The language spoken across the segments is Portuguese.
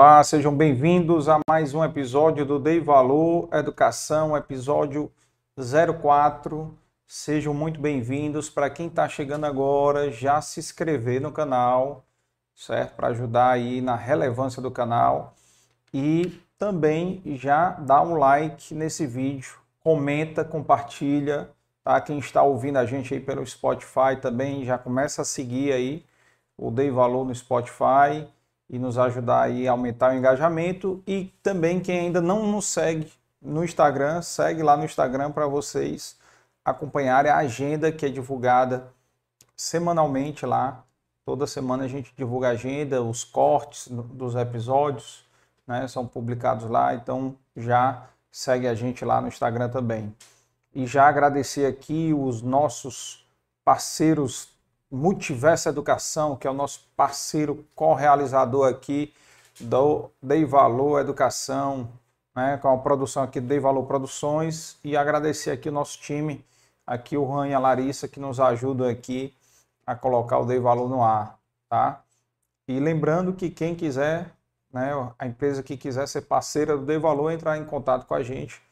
Olá, sejam bem-vindos a mais um episódio do Dei Valor Educação, episódio 04. Sejam muito bem-vindos. Para quem está chegando agora, já se inscrever no canal, certo? Para ajudar aí na relevância do canal. E também já dá um like nesse vídeo, comenta, compartilha, tá? Quem está ouvindo a gente aí pelo Spotify também já começa a seguir aí o Dei Valor no Spotify e nos ajudar aí a aumentar o engajamento e também quem ainda não nos segue no Instagram, segue lá no Instagram para vocês acompanharem a agenda que é divulgada semanalmente lá. Toda semana a gente divulga a agenda, os cortes dos episódios, né, são publicados lá, então já segue a gente lá no Instagram também. E já agradecer aqui os nossos parceiros Multiverso Educação, que é o nosso parceiro co-realizador aqui do Dei Valor Educação, né, com a produção aqui Dei Valor Produções e agradecer aqui o nosso time, aqui o Ran e a Larissa que nos ajudam aqui a colocar o Dei Valor no ar, tá? E lembrando que quem quiser, né, a empresa que quiser ser parceira do Dei Valor, entrar em contato com a gente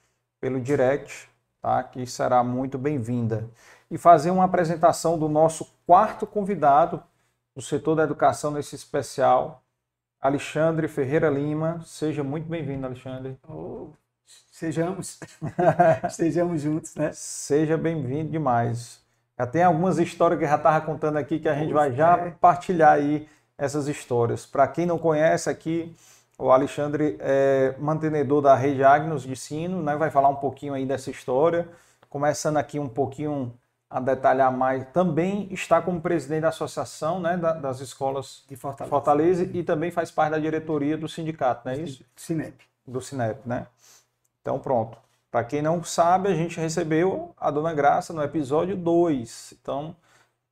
pelo direct, tá? Que será muito bem-vinda e fazer uma apresentação do nosso quarto convidado do setor da educação nesse especial, Alexandre Ferreira Lima. Seja muito bem-vindo, Alexandre. Oh, sejamos. Estejamos juntos, né? Seja bem-vindo demais. Já tem algumas histórias que já estava contando aqui que a gente vai já é. partilhar aí essas histórias. Para quem não conhece aqui, o Alexandre é mantenedor da Rede Agnos de Sino, né? vai falar um pouquinho aí dessa história, começando aqui um pouquinho a detalhar mais, também está como presidente da associação né, das escolas de Fortaleza. Fortaleza. e também faz parte da diretoria do sindicato, não é isso? Sinep. Do Sinep, né? Então pronto. Para quem não sabe, a gente recebeu a dona Graça no episódio 2, então,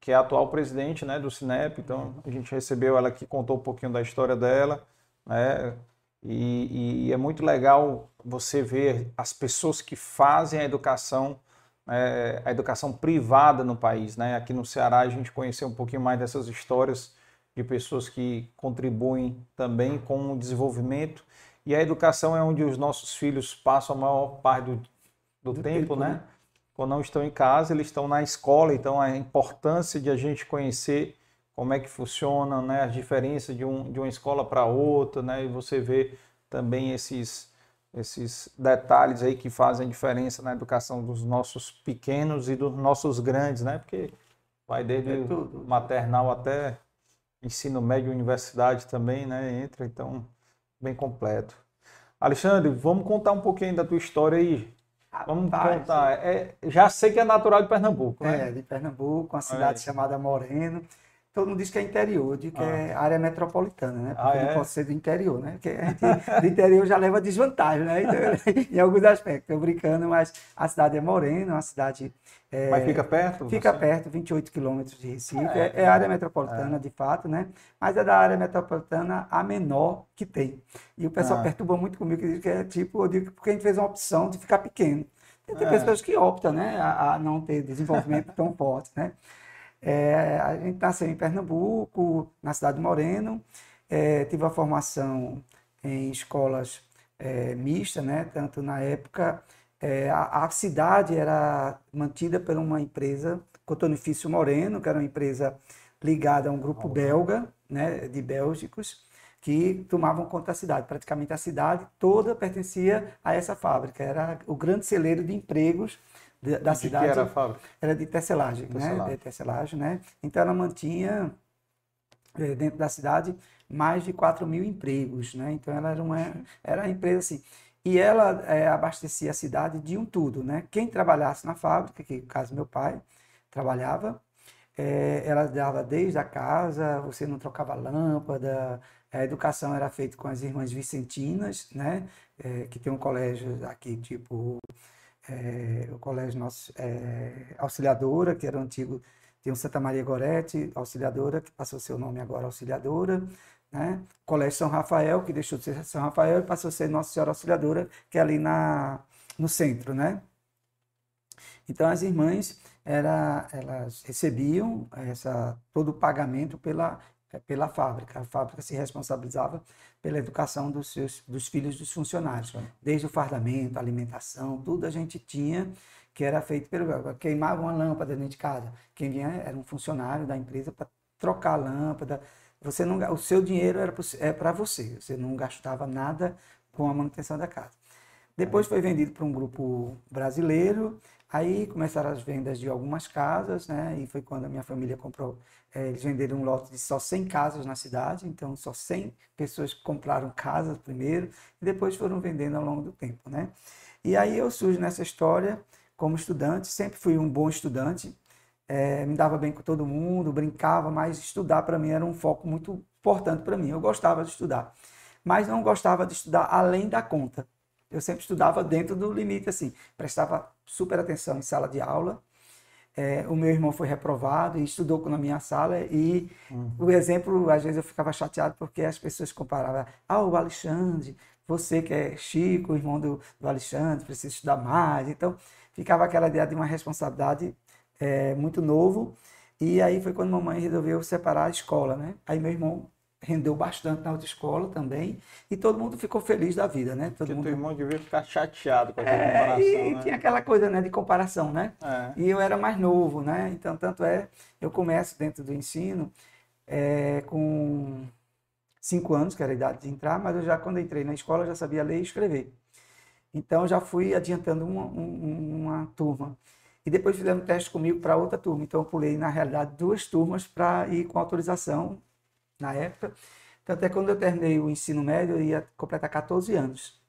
que é a atual presidente né, do Sinep, então a gente recebeu ela aqui, contou um pouquinho da história dela, né? E, e é muito legal você ver as pessoas que fazem a educação é, a educação privada no país. Né? Aqui no Ceará a gente conheceu um pouquinho mais dessas histórias de pessoas que contribuem também com o desenvolvimento. E a educação é onde os nossos filhos passam a maior parte do, do, do tempo, tempo, né? né? Quando não estão em casa, eles estão na escola, então a importância de a gente conhecer como é que funciona, né, as diferenças de, um, de uma escola para outra, né, e você vê também esses, esses detalhes aí que fazem diferença na educação dos nossos pequenos e dos nossos grandes, né? Porque vai desde é maternal até ensino médio, universidade também, né? Entra, então, bem completo. Alexandre, vamos contar um pouquinho da tua história aí. Vamos Rapaz, contar. É, já sei que é natural de Pernambuco, né? É, de Pernambuco, uma cidade é. chamada Moreno todo mundo diz que é interior, de que ah. é área metropolitana, né? Porque ah, é? não pode ser do interior, né? Porque a gente do interior já leva desvantagem, né? Então, em alguns aspectos. Estou brincando, mas a cidade é morena, uma cidade. É, mas fica perto? Fica você? perto, 28 quilômetros de Recife. É, é, é área metropolitana, é. de fato, né? Mas é da área metropolitana a menor que tem. E o pessoal ah. perturba muito comigo, que diz que é tipo, eu digo porque a gente fez uma opção de ficar pequeno. Tem é. pessoas que optam, né? A, a não ter desenvolvimento tão forte, né? É, a gente nasceu em Pernambuco, na cidade de Moreno, é, tive a formação em escolas é, mistas, né? tanto na época, é, a, a, cidade era mantida por uma empresa, Cotonifício Moreno, que era uma empresa ligada a um grupo belga, né, de bélgicos, que tomavam conta da cidade. Praticamente a cidade toda pertencia a essa fábrica. Era o grande celeiro de empregos de, da de cidade. Que era a fábrica? Era de tecelagem, tecelagem. né? De tecelagem, né? Então ela mantinha eh, dentro da cidade mais de 4 mil empregos, né? Então ela era uma era uma empresa assim. E ela é, abastecia a cidade de um tudo, né? Quem trabalhasse na fábrica, que no caso meu pai trabalhava, é, ela dava desde a casa, você não trocava lâmpada, a educação era feita com as irmãs vicentinas, né? É, que tem um colégio aqui, tipo é, o colégio nosso, é, Auxiliadora, que era o antigo, tem o Santa Maria Gorete, Auxiliadora, que passou seu nome agora Auxiliadora, né? Colégio São Rafael, que deixou de ser São Rafael e passou a ser Nossa Senhora Auxiliadora, que é ali na, no centro, né? Então as irmãs era, elas recebiam essa, todo o pagamento pela pela fábrica. A fábrica se responsabilizava pela educação dos, seus, dos filhos dos funcionários. Desde o fardamento, alimentação, tudo a gente tinha que era feito pelo. Queimava uma lâmpada dentro de casa. Quem vinha era um funcionário da empresa para trocar a lâmpada. Você não, o seu dinheiro era para é você. Você não gastava nada com a manutenção da casa. Depois foi vendido para um grupo brasileiro. Aí começaram as vendas de algumas casas, né? E foi quando a minha família comprou. É, eles venderam um lote de só 100 casas na cidade, então só 100 pessoas compraram casas primeiro e depois foram vendendo ao longo do tempo, né? E aí eu surjo nessa história como estudante, sempre fui um bom estudante, é, me dava bem com todo mundo, brincava, mas estudar para mim era um foco muito importante para mim. Eu gostava de estudar, mas não gostava de estudar além da conta. Eu sempre estudava dentro do limite, assim, prestava super atenção em sala de aula. É, o meu irmão foi reprovado e estudou na minha sala e uhum. o exemplo, às vezes eu ficava chateado porque as pessoas comparavam, ah, o Alexandre, você que é Chico, irmão do, do Alexandre, precisa estudar mais. Então, ficava aquela ideia de uma responsabilidade é, muito novo. E aí foi quando mamãe resolveu separar a escola, né? Aí meu irmão rendeu bastante na autoescola também e todo mundo ficou feliz da vida, né? Todo Porque mundo... teu irmão devia ficar chateado com essa é, comparação, e né? tinha aquela coisa, né, de comparação, né? É. E eu era mais novo, né? Então, tanto é, eu começo dentro do ensino é, com cinco anos, que era a idade de entrar, mas eu já, quando entrei na escola, já sabia ler e escrever. Então já fui adiantando uma, uma turma. E depois fizeram um teste comigo para outra turma. Então eu pulei, na realidade, duas turmas para ir com autorização na época. Tanto é que quando eu terminei o ensino médio, eu ia completar 14 anos.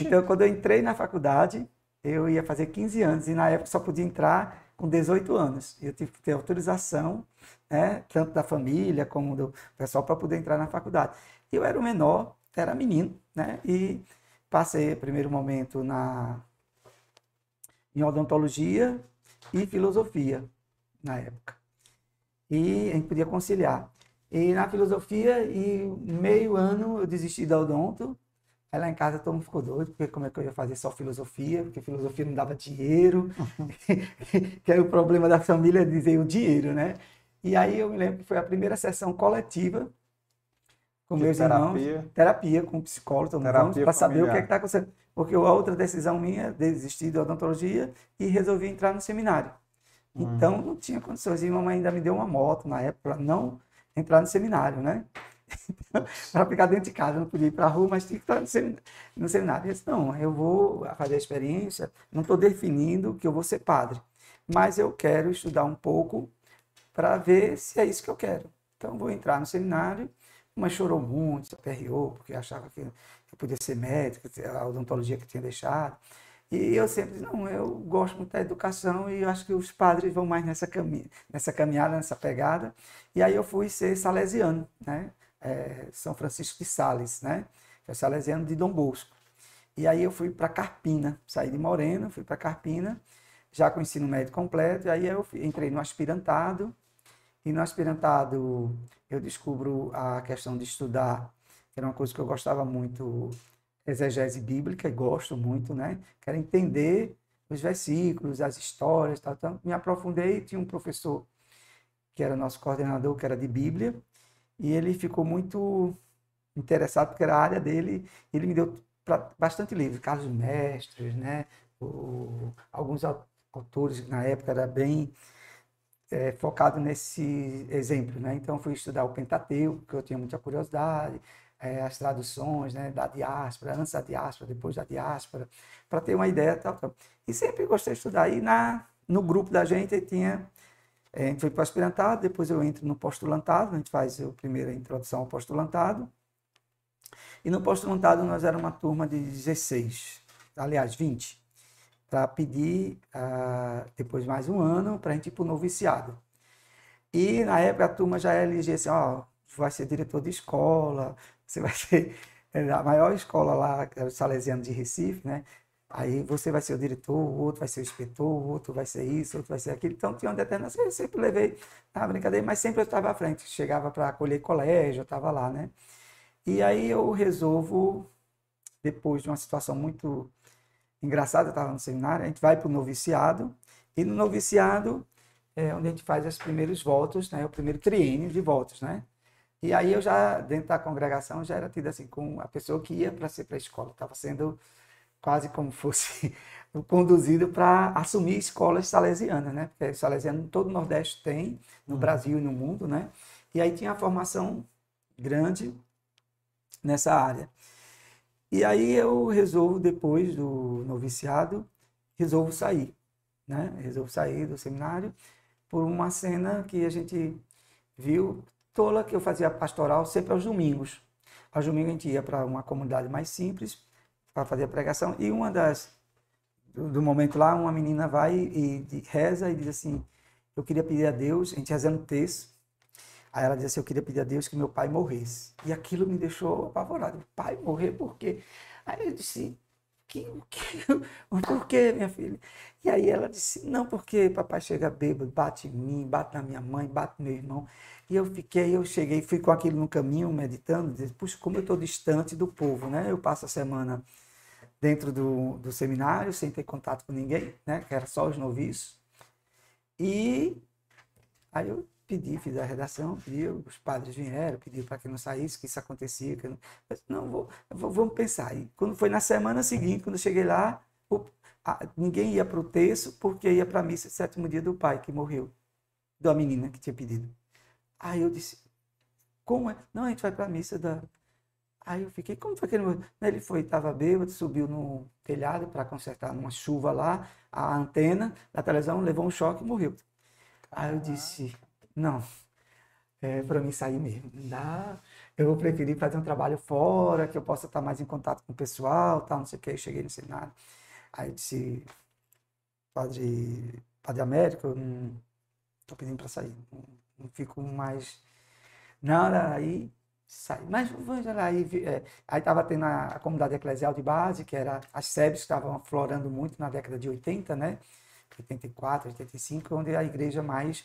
Então, quando eu entrei na faculdade, eu ia fazer 15 anos. E na época só podia entrar com 18 anos. Eu tive que ter autorização, né, tanto da família como do pessoal, para poder entrar na faculdade. Eu era o menor, era menino, né? E Passei, primeiro momento, na, em odontologia e filosofia, na época. E a gente podia conciliar. E na filosofia, e meio ano eu desisti da odonto. Aí lá em casa todo mundo ficou doido, porque como é que eu ia fazer só filosofia? Porque filosofia não dava dinheiro. que aí o problema da família é dizer o dinheiro, né? E aí eu me lembro que foi a primeira sessão coletiva com de meus terapia. irmãos. Terapia com psicólogo, para saber o que é está acontecendo. Porque a outra decisão minha, desistir da odontologia e resolvi entrar no seminário. Uhum. Então não tinha condições. E mamãe ainda me deu uma moto na época não entrar no seminário, né? para ficar dentro de casa, não podia ir para a rua, mas tinha que estar no seminário. No seminário. Eu disse, não, eu vou fazer a experiência, não estou definindo que eu vou ser padre, mas eu quero estudar um pouco para ver se é isso que eu quero. Então, vou entrar no seminário mas chorou muito, se aperreou, porque achava que eu podia ser médico, a odontologia que tinha deixado. E eu sempre disse, não, eu gosto muito da educação e acho que os padres vão mais nessa, caminha, nessa caminhada, nessa pegada. E aí eu fui ser salesiano, né? É, São Francisco de Sales, né? É salesiano de Dom Bosco. E aí eu fui para Carpina, saí de Moreno, fui para Carpina, já com ensino médio completo, e aí eu entrei no aspirantado, e no aspirantado eu descubro a questão de estudar, que era uma coisa que eu gostava muito, exegese bíblica, e gosto muito, né? Quero entender os versículos, as histórias, tal, então me aprofundei, tinha um professor que era nosso coordenador, que era de Bíblia, e ele ficou muito interessado, porque era a área dele, ele me deu bastante livros, Carlos Mestres, né? O, alguns autores na época era bem é, focado nesse exemplo, né? Então fui estudar o Pentateuco, que eu tinha muita curiosidade, é, as traduções, né, da diáspora, antes da diáspora, depois da diáspora, para ter uma ideia tal, tal. E sempre gostei de estudar. E na no grupo da gente tinha é, a gente foi para o aspirantado, depois eu entro no postulantado, a gente faz a primeira introdução ao postulantado. E no postulantado nós era uma turma de 16, aliás, 20 para pedir uh, depois mais um ano para a gente ir para o noviciado. E na época a turma já elegia assim, ó, vai ser diretor de escola, você vai ser é, a maior escola lá, era o Salesiano de Recife, né? Aí você vai ser o diretor, o outro vai ser o inspetor, o outro vai ser isso, o outro vai ser aquilo. Então tinha uma determinação, eu sempre levei na brincadeira, mas sempre eu estava à frente. Chegava para acolher colégio, eu estava lá, né? E aí eu resolvo, depois de uma situação muito engraçado, eu estava no seminário, a gente vai para o noviciado, e no noviciado é onde a gente faz os primeiros votos, né, o primeiro triênio de votos, né? E aí eu já, dentro da congregação, já era tido assim, com a pessoa que ia para ser para a escola. Estava sendo quase como fosse conduzido para assumir escolas salesianas, né? Porque salesiano todo o Nordeste tem, no uhum. Brasil e no mundo, né? E aí tinha a formação grande nessa área. E aí eu resolvo, depois do noviciado, resolvo sair, né? Resolvo sair do seminário por uma cena que a gente viu tola que eu fazia pastoral sempre aos domingos. Aos domingos a gente ia para uma comunidade mais simples para fazer a pregação e uma das do, do, momento lá uma menina vai e, e, reza e diz assim eu queria pedir a Deus a gente rezando texto aí ela diz assim eu queria pedir a Deus que meu pai morresse e aquilo me deixou apavorado. Pai morrer por quê? Aí eu disse que, que, por que, minha filha? E aí ela disse, não, porque papai chega bêbado, bate em mim, bate na minha mãe, bate no meu irmão. E eu fiquei, eu cheguei, fui com aquilo no caminho, meditando, disse, puxa, como eu estou distante do povo, né? Eu passo a semana dentro do, do seminário, sem ter contato com ninguém, né? Que era só os noviços. E aí eu pedi, fiz a redação, pedi, os padres vieram, pedi para que não saísse, que isso acontecia. Que não, não vou, vou, vamos pensar. E quando foi na semana seguinte, quando eu cheguei lá, o, ninguém ia para o terço, porque ia para a missa sétimo dia do pai, que morreu, da menina que tinha pedido. Aí eu disse, como é? Não, a gente vai para a missa da. Aí eu fiquei, como foi que ele Ele foi, estava bêbado, subiu no telhado para consertar numa chuva lá, a antena da televisão levou um choque e morreu. Aí eu disse, não, é para mim sair mesmo. Dá, eu vou preferir fazer um trabalho fora, que eu possa estar mais em contato com o pessoal, tal, não sei o que. Eu cheguei no seminário. Aí eu disse, Padre, padre Américo, eu não estou pedindo para sair. Não, não fico mais. Nada, aí sai. Mas aí, é, aí estava tendo a, a, comunidade eclesial de base, que era as SEBs estavam florando muito na década de 80, né? 84, 85, onde a igreja mais é,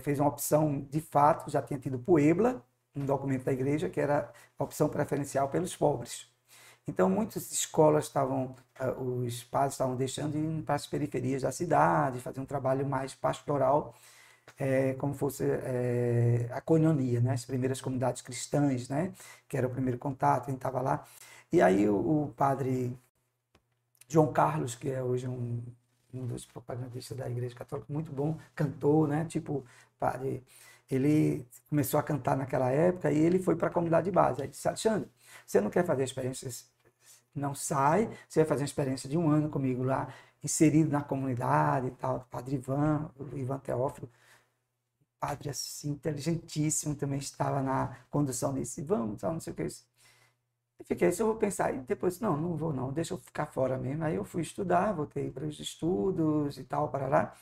fez uma opção de fato, já tinha tido Puebla, um documento da igreja, que era a opção preferencial pelos pobres. Então, muitas escolas estavam, uh, os padres estavam deixando ir para as periferias da cidade, fazer um trabalho mais pastoral é, como fosse é, a coinonia, né? as primeiras comunidades cristãs, né? que era o primeiro contato, a gente estava lá. E aí o, o, padre João Carlos, que é hoje um, um dos propagandistas da Igreja Católica, muito bom, cantor, né? tipo, padre, ele começou a cantar naquela época e ele foi para a comunidade base. Aí disse, Alexandre, você não quer fazer experiências? Não sai, você vai fazer uma experiência de um ano comigo lá, inserido na comunidade e tal. Padre Ivan, o Ivan Teófilo, padre assim, inteligentíssimo, também estava na condução desse, vamos, não sei o que. Eu fiquei, se eu vou pensar, e depois, não, não vou não, deixa eu ficar fora mesmo. Aí eu fui estudar, voltei para os estudos e tal, para lá.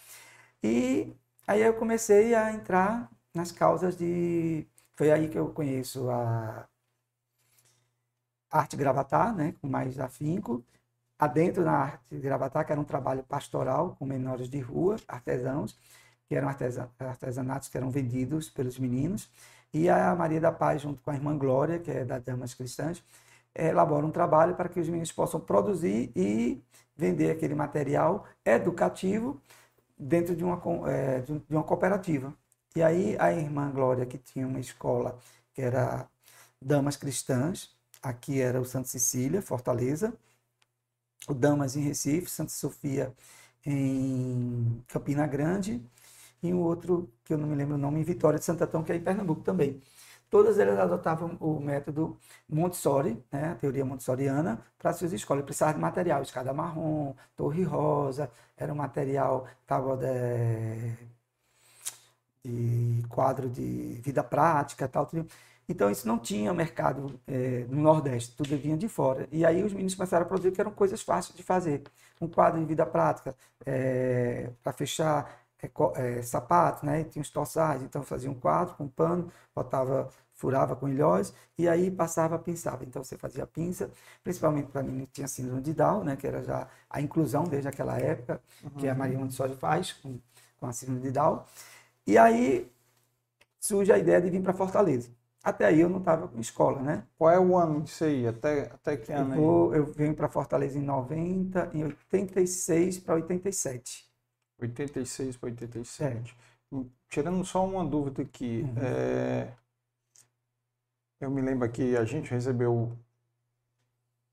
E aí eu comecei a entrar nas causas de... Foi aí que eu conheço a arte gravatar, né, com mais afinco. Adentro na arte gravatar, que era um trabalho pastoral com menores de rua, artesãos que eram artesanatos que eram vendidos pelos meninos, e a Maria da Paz, junto com a irmã Glória, que é da Damas Cristãs, elabora um trabalho para que os meninos possam produzir e vender aquele material educativo dentro de uma, é, de uma cooperativa. E aí a irmã Glória, que tinha uma escola que era Damas Cristãs, aqui era o Santa Cecília, Fortaleza, o Damas em Recife, Santa Sofia em Campina Grande e um outro, que eu não me lembro o nome, em Vitória de Santo Antão, que é em Pernambuco também. Todas elas adotavam o método Montessori, né, a teoria montessoriana, para suas escolas. Precisavam de material, escada marrom, torre rosa, era um material tava de, de quadro de vida prática tal. Tudo. Então, isso não tinha mercado é, no Nordeste, tudo vinha de fora. E aí os meninos começaram a produzir que eram coisas fáceis de fazer. Um quadro de vida prática é, para fechar é, sapato, né? E tinha os torçais, então fazia um quadro com pano, botava, furava com ilhós e aí passava, pinçava. Então você fazia pinça, principalmente para mim que tinha síndrome de Down, né? Que era já a inclusão desde aquela época, uhum. que a Maria Montessori faz com, com a síndrome de Down. E aí surge a ideia de vir para Fortaleza. Até aí eu não estava com escola, né? Qual é o ano disso aí? Até, até que ano eu, vou, eu venho para Fortaleza em 90, em 86 para 87. 86 para 87. É. Tirando só uma dúvida aqui, uhum. é, Eu me lembro que a gente recebeu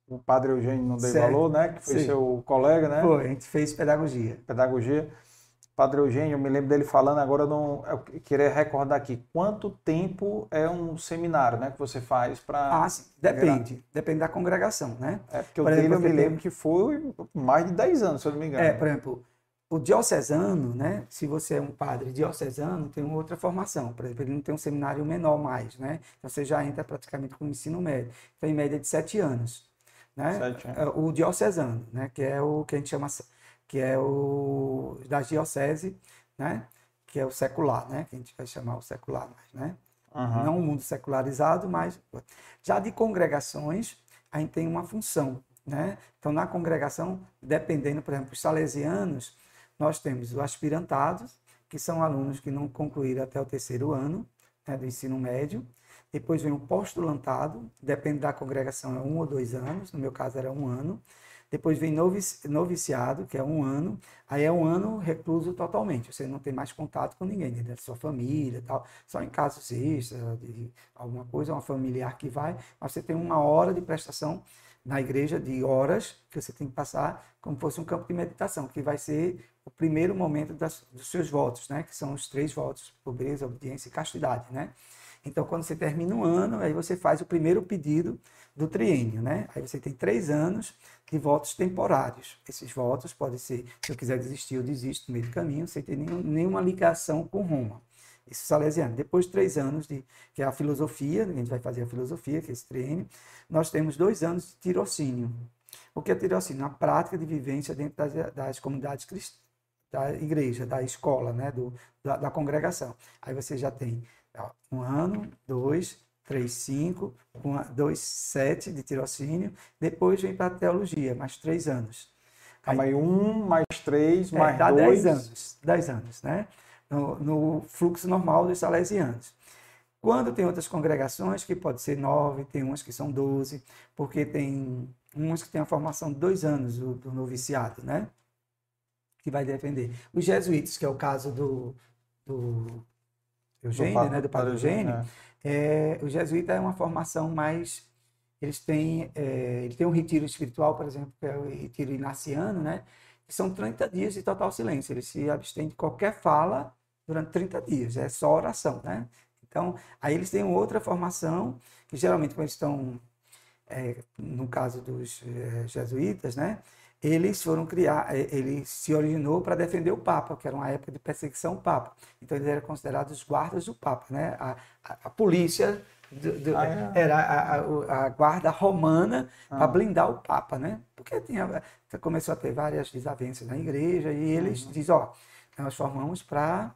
o padre Eugênio não dei valor, né? Que foi Sim. seu colega, né? Foi, a gente fez pedagogia. Pedagogia. Padre Eugênio, eu me lembro dele falando, agora eu, não, eu queria recordar aqui, quanto tempo é um seminário né, que você faz para... Ah, sim. depende, virar... depende da congregação, né? É, porque por o dele eu me lembro que foi mais de 10 anos, se eu não me engano. É, por exemplo, o diocesano, né? Se você é um padre diocesano, tem uma outra formação. Por exemplo, ele não tem um seminário menor mais, né? Então você já entra praticamente com o ensino médio. Então, em média de sete anos. Né? Sete anos. É, o diocesano, né? Que é o que a gente chama, que é o da diocese, né? Que é o secular, né? Que a gente vai chamar o secular mais, né? Uhum. Não o mundo secularizado, mas já de congregações a gente tem uma função, né? Então na congregação, dependendo, por exemplo, os salesianos, nós temos os aspirantados, que são alunos que não concluíram até o terceiro ano né, do ensino médio. Depois vem o postulantado, depende da congregação, é um ou dois anos, no meu caso era um ano. Depois vem noviciado, que é um ano. Aí é um ano recluso totalmente. Você não tem mais contato com ninguém, dentro da sua família tal. Só em casos extras, de alguma coisa, uma familiar que vai. Mas você tem uma hora de prestação na igreja de horas que você tem que passar como fosse um campo de meditação, que vai ser o primeiro momento das, dos seus votos, né? Que são os três votos: pobreza, obediência e castidade, né? Então, quando você termina um ano, aí você faz o primeiro pedido do triênio, né? Aí você tem três anos de votos temporários. Esses votos podem ser, se eu quiser desistir, eu desisto no meio do caminho, sem ter nenhum, nenhuma ligação com Roma. Isso salesiano. Depois de três anos, de, que é a filosofia, a gente vai fazer a filosofia, que é esse triênio, nós temos dois anos de tirocínio. O que é tirocínio? Uma prática de vivência dentro das, das comunidades cristãs, da igreja, da escola, né? Do, da, da congregação. Aí você já tem um ano, dois, três, cinco, dois, sete de tirocínio. Depois vem para a teologia, mais três anos. Calma aí, um, mais três, é, mais dá dois. Dez anos, dez anos, né? No, no, fluxo normal dos salesianos. Quando tem outras congregações, que pode ser nove, tem umas que são doze, porque tem umas que têm a formação de dois anos do, do noviciado, né? Que vai depender. Os jesuítas, que é o caso do, do Eugênio, do né, do padre Eugênio, é. é, o jesuíta é uma formação mais eles têm, é, ele tem um retiro espiritual, por exemplo, que é o retiro inaciano, né? Que são 30 dias de total silêncio. Eles se abstêm de qualquer fala durante 30 dias. É só oração, né? Então, aí eles têm outra formação, que geralmente quando estão, é, no caso dos é, jesuítas, né? Eles foram criar, é, ele se originou para defender o Papa, que era uma época de perseguição ao Papa. Então eles eram considerados os guardas do Papa, né? A, a, a polícia do, do, ah, é. era a, a, guarda romana ah. para blindar o Papa, né? Porque tinha, começou a ter várias desavenças na igreja e eles uhum. dizem, ó, nós formamos para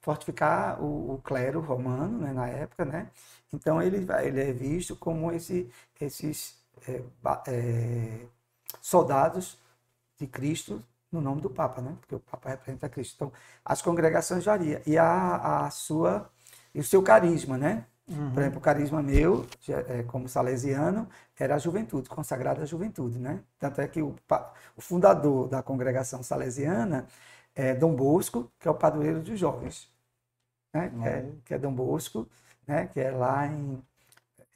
fortificar o, o, clero romano, né, na época, né? Então ele, ele é visto como esse, esses é, é, soldados de Cristo no nome do Papa, né? Porque o Papa representa Cristo. Então, as congregações variam. E a, a sua, e o seu carisma, né? Uhum. Por exemplo, o carisma meu, é, como salesiano, era a juventude, consagrada à juventude, né? Tanto é que o, o fundador da congregação salesiana é Dom Bosco, que é o padroeiro dos jovens, né? Uhum. É, que é Dom Bosco, né? Que é lá em,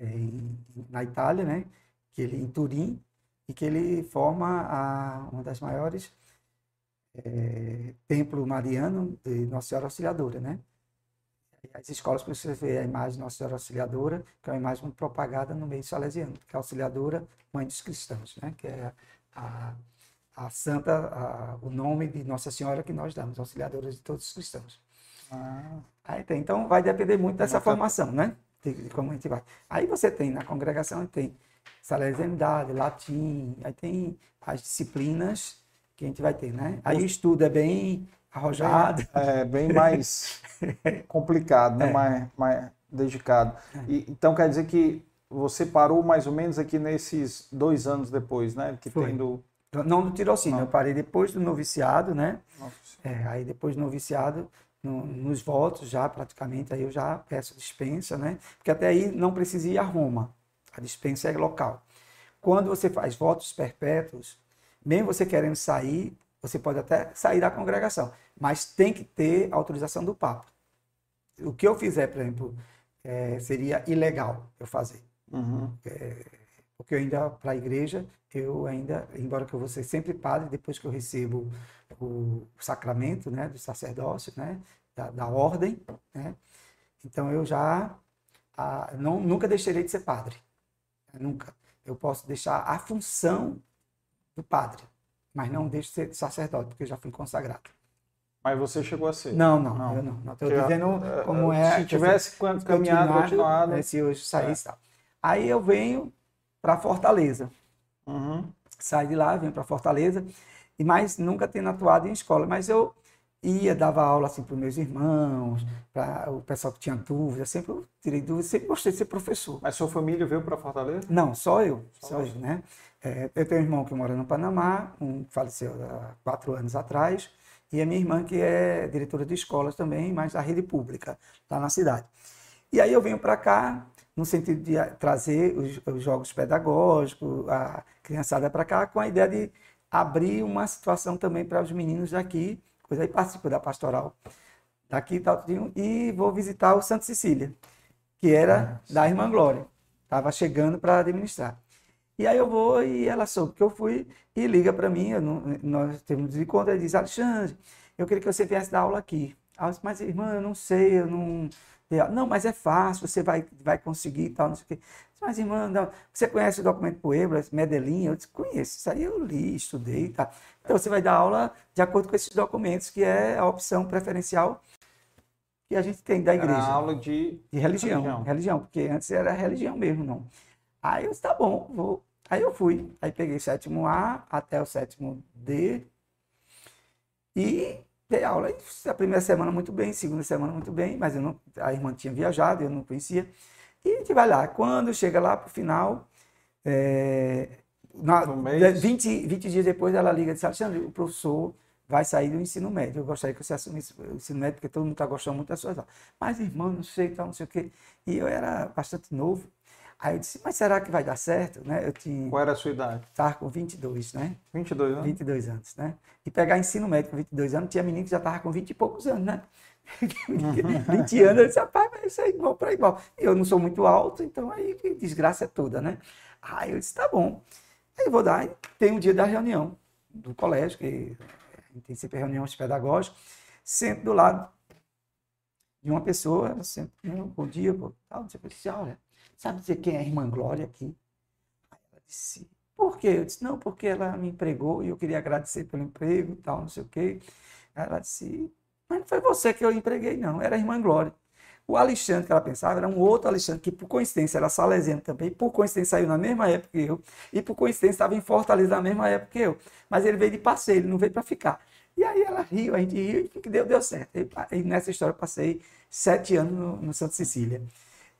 em, na Itália, né? Que ele em Turim, e que ele forma a, uma das maiores é, templo mariano de Nossa Senhora Auxiliadora, né? As escolas precisam ver a imagem de Nossa Senhora Auxiliadora, que é uma imagem muito propagada no meio salesiano, que é a Auxiliadora Mãe dos Cristãos, né? Que é a, a santa, a, o nome de Nossa Senhora que nós damos, Auxiliadora de todos os cristãos. Ah. Aí tem, então vai depender muito dessa formação, né? De, de como a gente vai. Aí você tem na congregação tem salesianidade, latim, aí tem as disciplinas que a gente vai ter, né? Aí o estudo é bem arrojado. É, bem mais complicado, né? É. Mais, mais dedicado. É. E, então quer dizer que você parou mais ou menos aqui nesses dois anos depois, né? Que Foi. tendo... Não do tirocínio, eu parei depois do noviciado, né? É, aí depois do noviciado, no, nos votos já praticamente, aí eu já peço dispensa, né? Porque até aí não precisa ir a Roma. A dispensa é local. Quando você faz votos perpétuos, mesmo você querendo sair, você pode até sair da congregação, mas tem que ter autorização do Papa. O que eu fizer, por exemplo, é, seria ilegal eu fazer. Uhum. É, porque eu ainda, para a igreja, eu ainda, embora que eu vou ser sempre padre, depois que eu recebo o sacramento né, do sacerdócio, né, da, da ordem, né, então eu já a, não, nunca deixarei de ser padre. Nunca. Eu posso deixar a função do padre, mas não deixo de ser sacerdote, porque eu já fui consagrado. Mas você chegou a ser? Não, não, não. eu não. Estou dizendo é, como é. Se tivesse caminhado, continuado. Né, se hoje saísse é. tal. Aí eu venho para Fortaleza. Uhum. Saio de lá, venho para Fortaleza, e mais nunca tendo atuado em escola. Mas eu ia, dava aula assim para os meus irmãos, para o pessoal que tinha dúvida, sempre eu tirei dúvidas, sempre gostei de ser professor. Mas sua família veio para Fortaleza? Não, só eu, só, só eu, né? É, eu tenho um irmão que mora no Panamá, um faleceu há quatro anos atrás, e a minha irmã, que é diretora de escolas também, mas da rede pública, lá na cidade. E aí eu venho para cá, no sentido de trazer os, os, jogos pedagógicos, a criançada para cá, com a ideia de abrir uma situação também para os meninos daqui, coisa aí participo da pastoral daqui e vou visitar o Santa Cecília, que era ah, da Irmã Glória. Estava chegando para administrar. E aí eu vou e ela soube que eu fui e liga para mim, não, nós temos um encontro, e diz, Alexandre, eu queria que você viesse dar aula aqui. Aí eu disse, mas irmã, eu não sei, eu não... Não, mas é fácil, você vai, vai conseguir e tal, não sei o quê. Mas, irmã, não, você conhece o documento Puebla, Medellín? Eu disse, conheço, isso aí eu li, estudei e tá. Então, você vai dar aula de acordo com esses documentos, que é a opção preferencial que a gente tem da igreja. Era aula de, de religião, religião, religião, porque antes era religião mesmo, não. Aí eu disse, tá bom, vou. Aí eu fui. Aí peguei sétimo A até o sétimo D. E dei aula. A primeira semana muito bem, segunda semana muito bem, mas eu não, a irmã tinha viajado, eu não conhecia. E a gente vai lá. Quando chega lá para o final, é, na, 20, 20 dias depois ela liga e diz, Alexandre, o professor vai sair do ensino médio. Eu gostaria que você assumisse o ensino médio, porque todo mundo está gostando muito das suas aulas. Mas, irmão, não sei, tal, não sei o quê. E eu era bastante novo. Aí eu disse, mas será que vai dar certo? Né? Eu tinha, Qual era a sua idade? Estava com 22, né? 22 anos? 22 anos, né? E pegar ensino médio com 22 anos, tinha menino que já estava com 20 e poucos anos, né? 20 anos, eu disse, rapaz, vai ser igual para igual. E eu não sou muito alto, então aí desgraça é toda, né? Aí eu disse, tá bom. Aí eu vou dar, tem um dia da reunião do colégio, que tem sempre reuniões pedagógicas, sempre do lado de uma pessoa, sempre, bom dia, pô, tal, não sei olha, Sabe dizer quem é a irmã Glória aqui? Aí ela disse, por quê? Eu disse, não, porque ela me empregou e eu queria agradecer pelo emprego e tal, não sei o quê. Aí ela disse, mas não foi você que eu empreguei, não, era a irmã Glória. O Alexandre que ela pensava era um outro Alexandre, que por coincidência era salesiano também, por coincidência saiu na mesma época que eu, e por coincidência estava em Fortaleza na mesma época que eu. Mas ele veio de passeio, ele não veio para ficar. E aí ela riu, a gente riu e deu, deu certo. E, nessa história eu passei sete anos no, no Santa Cecília.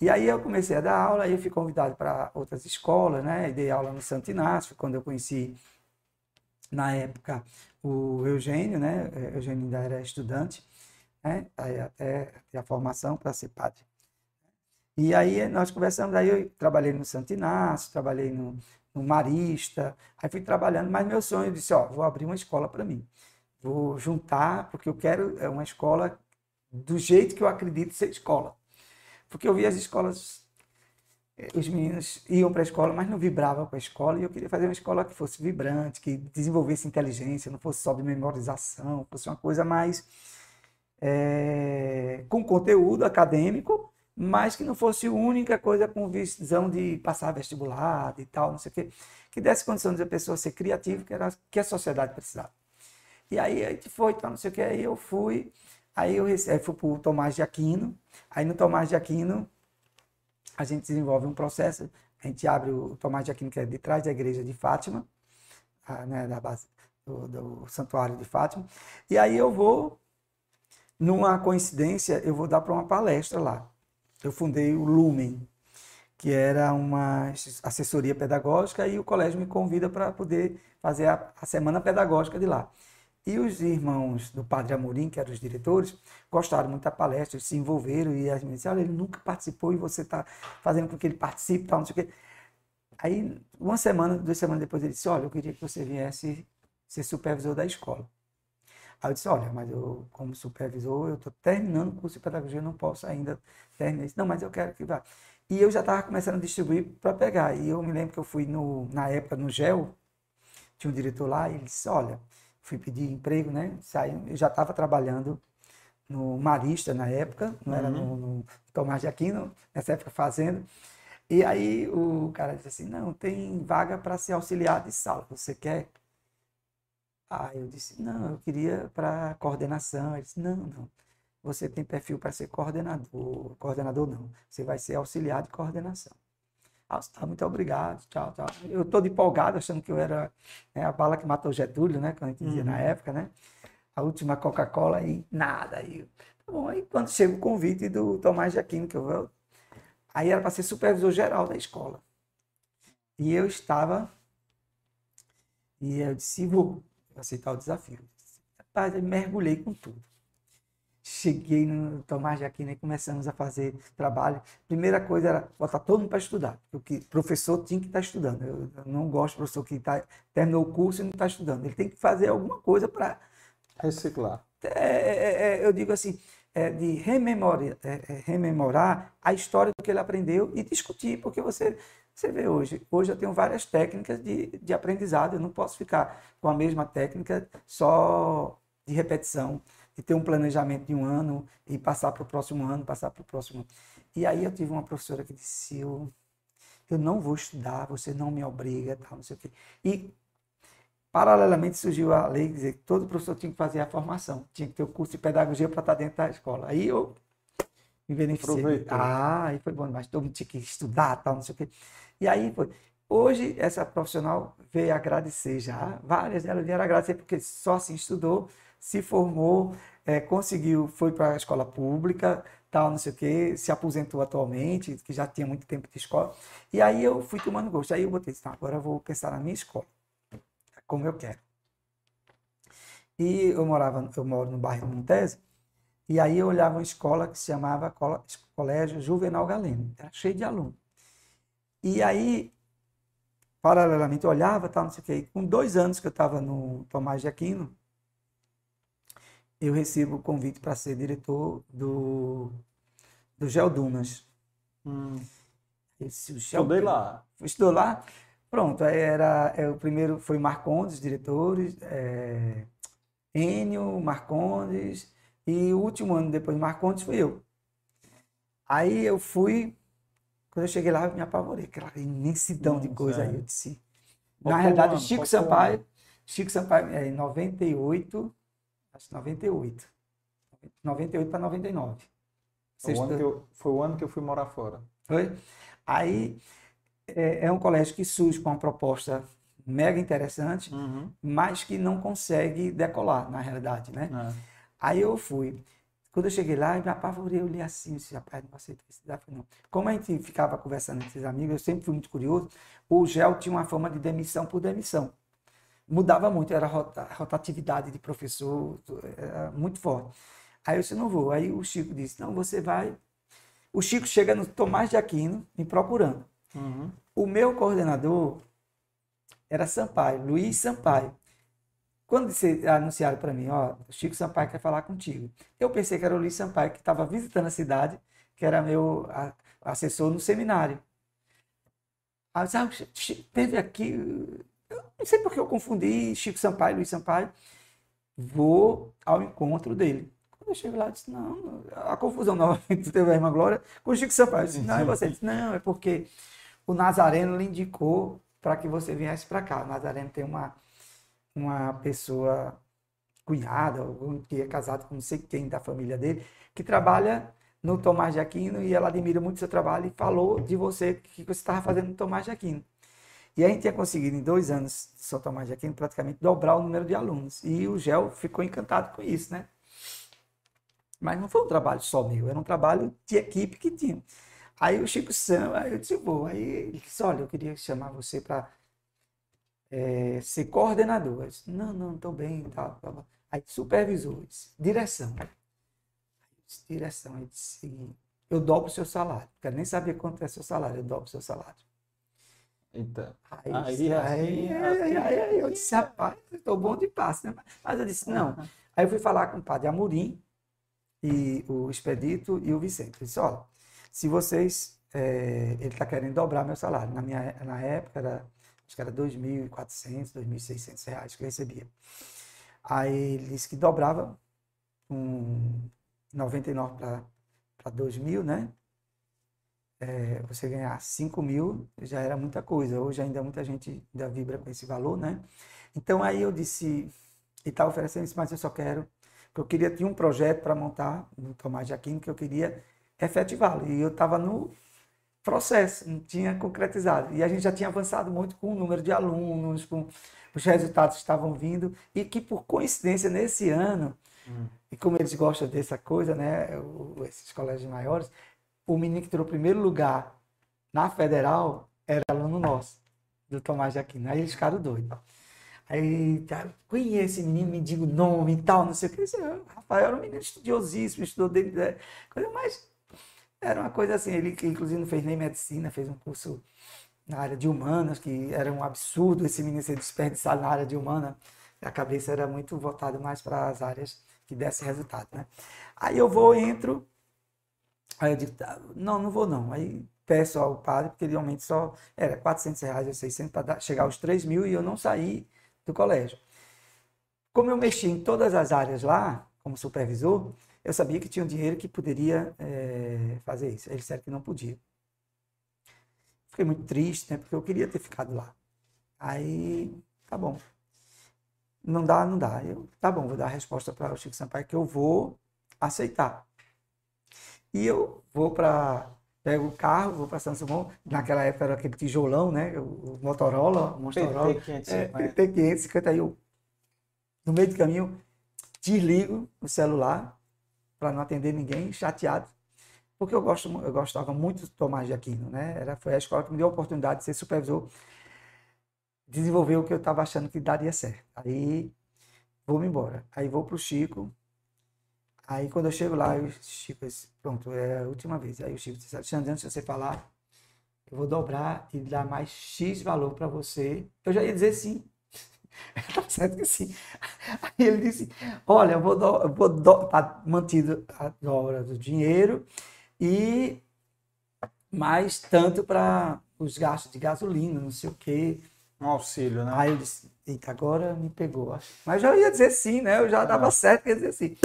E aí eu comecei a dar aula, aí eu fui convidado para outras escolas, né? E dei aula no Santo Inácio, quando eu conheci, na época, o Eugênio, né? É, Eugênio ainda era estudante, né? Aí até a formação para ser padre. E aí nós conversamos, aí eu trabalhei no Santo Inácio, trabalhei no, no Marista, aí fui trabalhando, mas meu sonho, eu disse, ó, vou abrir uma escola para mim. Vou juntar, porque eu quero é uma escola do jeito que eu acredito ser escola. Porque eu via as escolas, os meninos iam para a escola, mas não vibravam com a escola, e eu queria fazer uma escola que fosse vibrante, que desenvolvesse inteligência, não fosse só de memorização, fosse uma coisa mais é, com conteúdo acadêmico, mas que não fosse única coisa com visão de passar vestibular e tal, não sei o quê, que desse condição de a pessoa ser criativa, que era que a sociedade precisava. E aí a gente foi, tal, não sei o que, aí eu fui, Aí eu fui para o Tomás de Aquino. Aí no Tomás de Aquino, a gente desenvolve um processo. A gente abre o Tomás de Aquino, que é de trás da igreja de Fátima, né, da base do, do santuário de Fátima. E aí eu vou, numa coincidência, eu vou dar para uma palestra lá. Eu fundei o Lumen, que era uma assessoria pedagógica, e o colégio me convida para poder fazer a, a semana pedagógica de lá. E os irmãos do Padre Amorim, que eram os diretores, gostaram muito da palestra, se envolveram e as meninas disseram, olha, ele nunca participou e você está fazendo com que ele participe, tal, não sei o quê. Aí, uma semana, duas semanas depois, ele disse, olha, eu queria que você viesse ser supervisor da escola. Aí eu disse, olha, mas eu, como supervisor, eu estou terminando o curso de pedagogia, não posso ainda terminar isso. Não, mas eu quero que vá. E eu já estava começando a distribuir para pegar. E eu me lembro que eu fui, no, na época, no GEL, tinha um diretor lá, e ele disse, olha, fui pedir emprego, né? Saí, eu já estava trabalhando no Marista na época, não era no, uhum. no Tomás de Aquino, nessa época fazendo. E aí o cara disse assim, não, tem vaga para ser auxiliar de sala, você quer? Aí eu disse, não, eu queria para coordenação. Ele disse, não, não, você tem perfil para ser coordenador. Coordenador não, você vai ser auxiliar de coordenação. Ah, tá, muito obrigado, tchau, tchau. Eu todo empolgado, achando que eu era né, a bala que matou Getúlio, né, quando a gente dizia uhum. na época, né? A última Coca-Cola e nada. Aí, tá bom, aí quando chega o convite do Tomás de Aquino, que eu, aí era para ser supervisor geral da escola. E eu estava, e eu disse, vou aceitar o desafio. Rapaz, eu mergulhei com tudo. Cheguei no Tomás de Aquino e começamos a fazer trabalho. Primeira coisa era botar todo mundo para estudar. Porque o professor tinha que estar estudando. Eu não gosto de professor que tá, terminou o curso e não está estudando. Ele tem que fazer alguma coisa para. Reciclar. É, é, é, eu digo assim, é, de rememorar, é, é, rememorar a história do que ele aprendeu e discutir, porque você você vê hoje, hoje eu tenho várias técnicas de, de aprendizado, eu não posso ficar com a mesma técnica só de repetição, de ter um planejamento de um ano e passar para o próximo ano, passar para o próximo ano. E aí eu tive uma professora que disse, eu, eu não vou estudar, você não me obriga, tal, não sei o quê. E paralelamente surgiu a lei dizer que todo professor tinha que fazer a formação, tinha que ter o curso de pedagogia para estar dentro da escola. Aí eu me beneficiei. Aproveitou. Ah, aí foi bom, mas todo mundo tinha que estudar, tal, não sei o quê. E aí foi. Hoje, essa profissional veio agradecer já, várias delas vieram agradecer porque só assim estudou, se formou, é, conseguiu, foi para a escola pública, tal, não sei o quê, se aposentou atualmente, que já tinha muito tempo de escola. E aí eu fui tomando gosto. Aí eu botei, tá, agora eu vou pensar na minha escola, como eu quero. E eu morava, eu moro no bairro Montese, e aí eu olhava uma escola que se chamava Colégio Juvenal Galeno, era cheio de alunos. E aí, paralelamente, eu olhava, tal, não sei o quê. Com dois anos que eu estava no Tomás de Aquino, eu recebo o convite para ser diretor do, do Geodunas. Hum. Esse, o Geo, Estudei lá. Estudou lá? Pronto, aí era, é, o primeiro foi Marcondes, diretores, é, Enio, Marcondes, e o último ano depois de Marcondes fui eu. Aí eu fui quando eu cheguei lá, eu me apavorei, aquela imensidão de coisa aí. Eu disse. Na realidade, Chico Sampaio, Chico Sampaio, é, em 98, acho que 98. 98 para 99. Foi o, ano que eu, foi o ano que eu fui morar fora. Foi? Aí é, é um colégio que surge com uma proposta mega interessante, uhum. mas que não consegue decolar, na realidade, né? É. Aí eu fui. Quando eu cheguei lá, eu me apavorei, eu li assim, disse, rapaz, não aceito esse desafio não. Como a gente ficava conversando com esses amigos, eu sempre fui muito curioso, o GEL tinha uma fama de demissão por demissão. Mudava muito, era rotatividade de professor, era muito forte. Aí eu disse, não vou. Aí o Chico disse, não, você vai... O Chico chega no Tomás de Aquino me procurando. Uhum. O meu coordenador era Sampaio, Luiz Sampaio. Quando anunciaram para mim, ó, o Chico Sampaio quer falar contigo. Eu pensei que era o Luiz Sampaio que estava visitando a cidade, que era meu assessor no seminário. Aí eu disse, ah, teve aqui, não sei porque eu confundi Chico Sampaio Luiz Sampaio. Vou ao encontro dele. Quando eu chego lá, eu disse, não, a confusão novamente teve a irmã Glória com Chico Sampaio. Eu disse, não, e você disse, não, é porque o Nazareno lhe indicou para que você viesse para cá. O Nazareno tem uma uma pessoa cunhada, que é casado com não sei quem da família dele, que trabalha no Tomás de Aquino e ela admira muito seu trabalho e falou de você, que você estava fazendo no Tomás de Aquino. E a gente tinha conseguido, em dois anos de São Tomás de Aquino, praticamente dobrar o número de alunos. E o GEL ficou encantado com isso, né? Mas não foi um trabalho só meu, era um trabalho de equipe que tinha. Aí o Chico Sam, aí eu disse, bom, aí ele disse, olha, eu queria chamar você para é, ser coordenador. Eu disse, não, não, estou bem. Tá, tá. Aí supervisor, disse, direção. Aí, disse, direção, aí disse, eu dobro o seu salário. Quero nem saber quanto é seu salário, eu dobro o seu salário. Então, aí, aí, aí, aí, aí, eu disse, rapaz, estou bom de passe. Né? Mas eu disse, não. Aí eu fui falar com o padre Amorim, e o Expedito e o Vicente. Eu disse, olha, se vocês, é, ele está querendo dobrar meu salário. Na, minha, na época, era, acho que era 2.400, 2.600 reais que eu recebia. Aí ele disse que dobrava um 99 para 2 mil, né? É, você ganhar 5 mil já era muita coisa. Hoje ainda muita gente ainda vibra com esse valor, né? Então aí eu disse, e está oferecendo isso, mas eu só quero, porque eu queria, tinha um projeto para montar no Tomás de Aquino que eu queria efetivá-lo. E eu estava no processo, não tinha concretizado. E a gente já tinha avançado muito com o número de alunos, com os resultados que estavam vindo, e que por coincidência nesse ano Hum. E como eles gostam dessa coisa, né, esses colégios maiores, o menino que tirou primeiro lugar na federal era aluno nosso, do Tomás de Aquino. Aí eles ficaram doidos. Aí, tá, conhece esse menino, me diga o nome e tal, não sei o que. Disse, Rafael era um menino estudiosíssimo, estudou da coisa, mas era uma coisa assim, ele que inclusive não fez nem medicina, fez um curso na área de humanas, que era um absurdo esse menino ser desperdiçado na área de humanas. A cabeça era muito voltada mais para as áreas que desse resultado, né? Aí eu vou, entro, aí eu digo, tá, não, não vou não. Aí peço ao padre, porque ele realmente só era 400 reais ou 600 para chegar aos 3 mil e eu não saí do colégio. Como eu mexi em todas as áreas lá, como supervisor, eu sabia que tinha um dinheiro que poderia é, fazer isso. Eles disseram que não podia. Fiquei muito triste, né? Porque eu queria ter ficado lá. Aí, tá bom. Não dá, não dá. Eu, tá bom, vou dar a resposta para o Chico Sampaio que eu vou aceitar. E eu vou para pego o carro, vou para Simão. Naquela época era aquele tijolão, né? O Motorola, o Motorola. PT550. PT550. Aí eu, no meio do caminho, desligo o celular para não atender ninguém, chateado. Porque eu, gosto, eu gostava muito do Tomás de Aquino, né? Era, foi a escola que me deu a oportunidade de ser supervisor desenvolver o que eu estava achando que daria certo. Aí vou me embora. Aí vou pro Chico. Aí quando eu chego lá, o Chico disse, pronto, é a última vez. Aí o Chico disse, Alexandre, antes de você falar, eu vou dobrar e dar mais X valor para você. Eu já ia dizer sim. tá certo que sim. Aí ele disse, olha, eu vou, do, eu vou do, tá mantido a dobra do dinheiro e mais tanto para os gastos de gasolina, não sei o quê. Um auxílio, né? Aí eu disse, eita, agora me pegou. Mas já ia dizer sim, né? Eu já dava é. certo, ia dizer sim.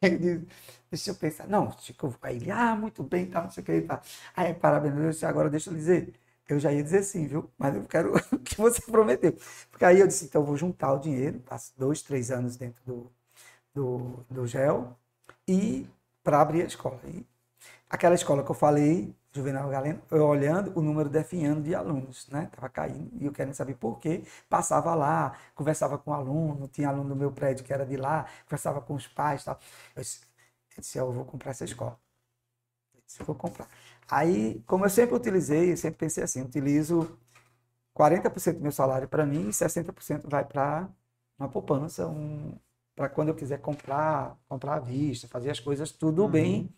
Disse, deixa eu pensar. Não, Chico, aí ele, ah, muito bem, tá, não sei o que. Tá. Aí, parabéns, eu disse, agora deixa eu dizer. Eu já ia dizer sim, viu? Mas eu quero o que você prometeu. Porque aí eu disse, então eu vou juntar o dinheiro, passo dois, três anos dentro do, do, do GEL, e para abrir a escola. E aquela escola que eu falei, Juvenal Galeno, eu olhando o número definhando de alunos, né? Tava caindo e eu querendo saber por quê. Passava lá, conversava com o aluno, tinha aluno do meu prédio que era de lá, conversava com os pais, tal. Eu disse, eu, disse, eu vou comprar essa escola. Eu disse, vou comprar. Aí, como eu sempre utilizei, eu sempre pensei assim, utilizo 40% do meu salário para mim e 60% vai para uma poupança, um, para quando eu quiser comprar, comprar à vista, fazer as coisas tudo uhum. bem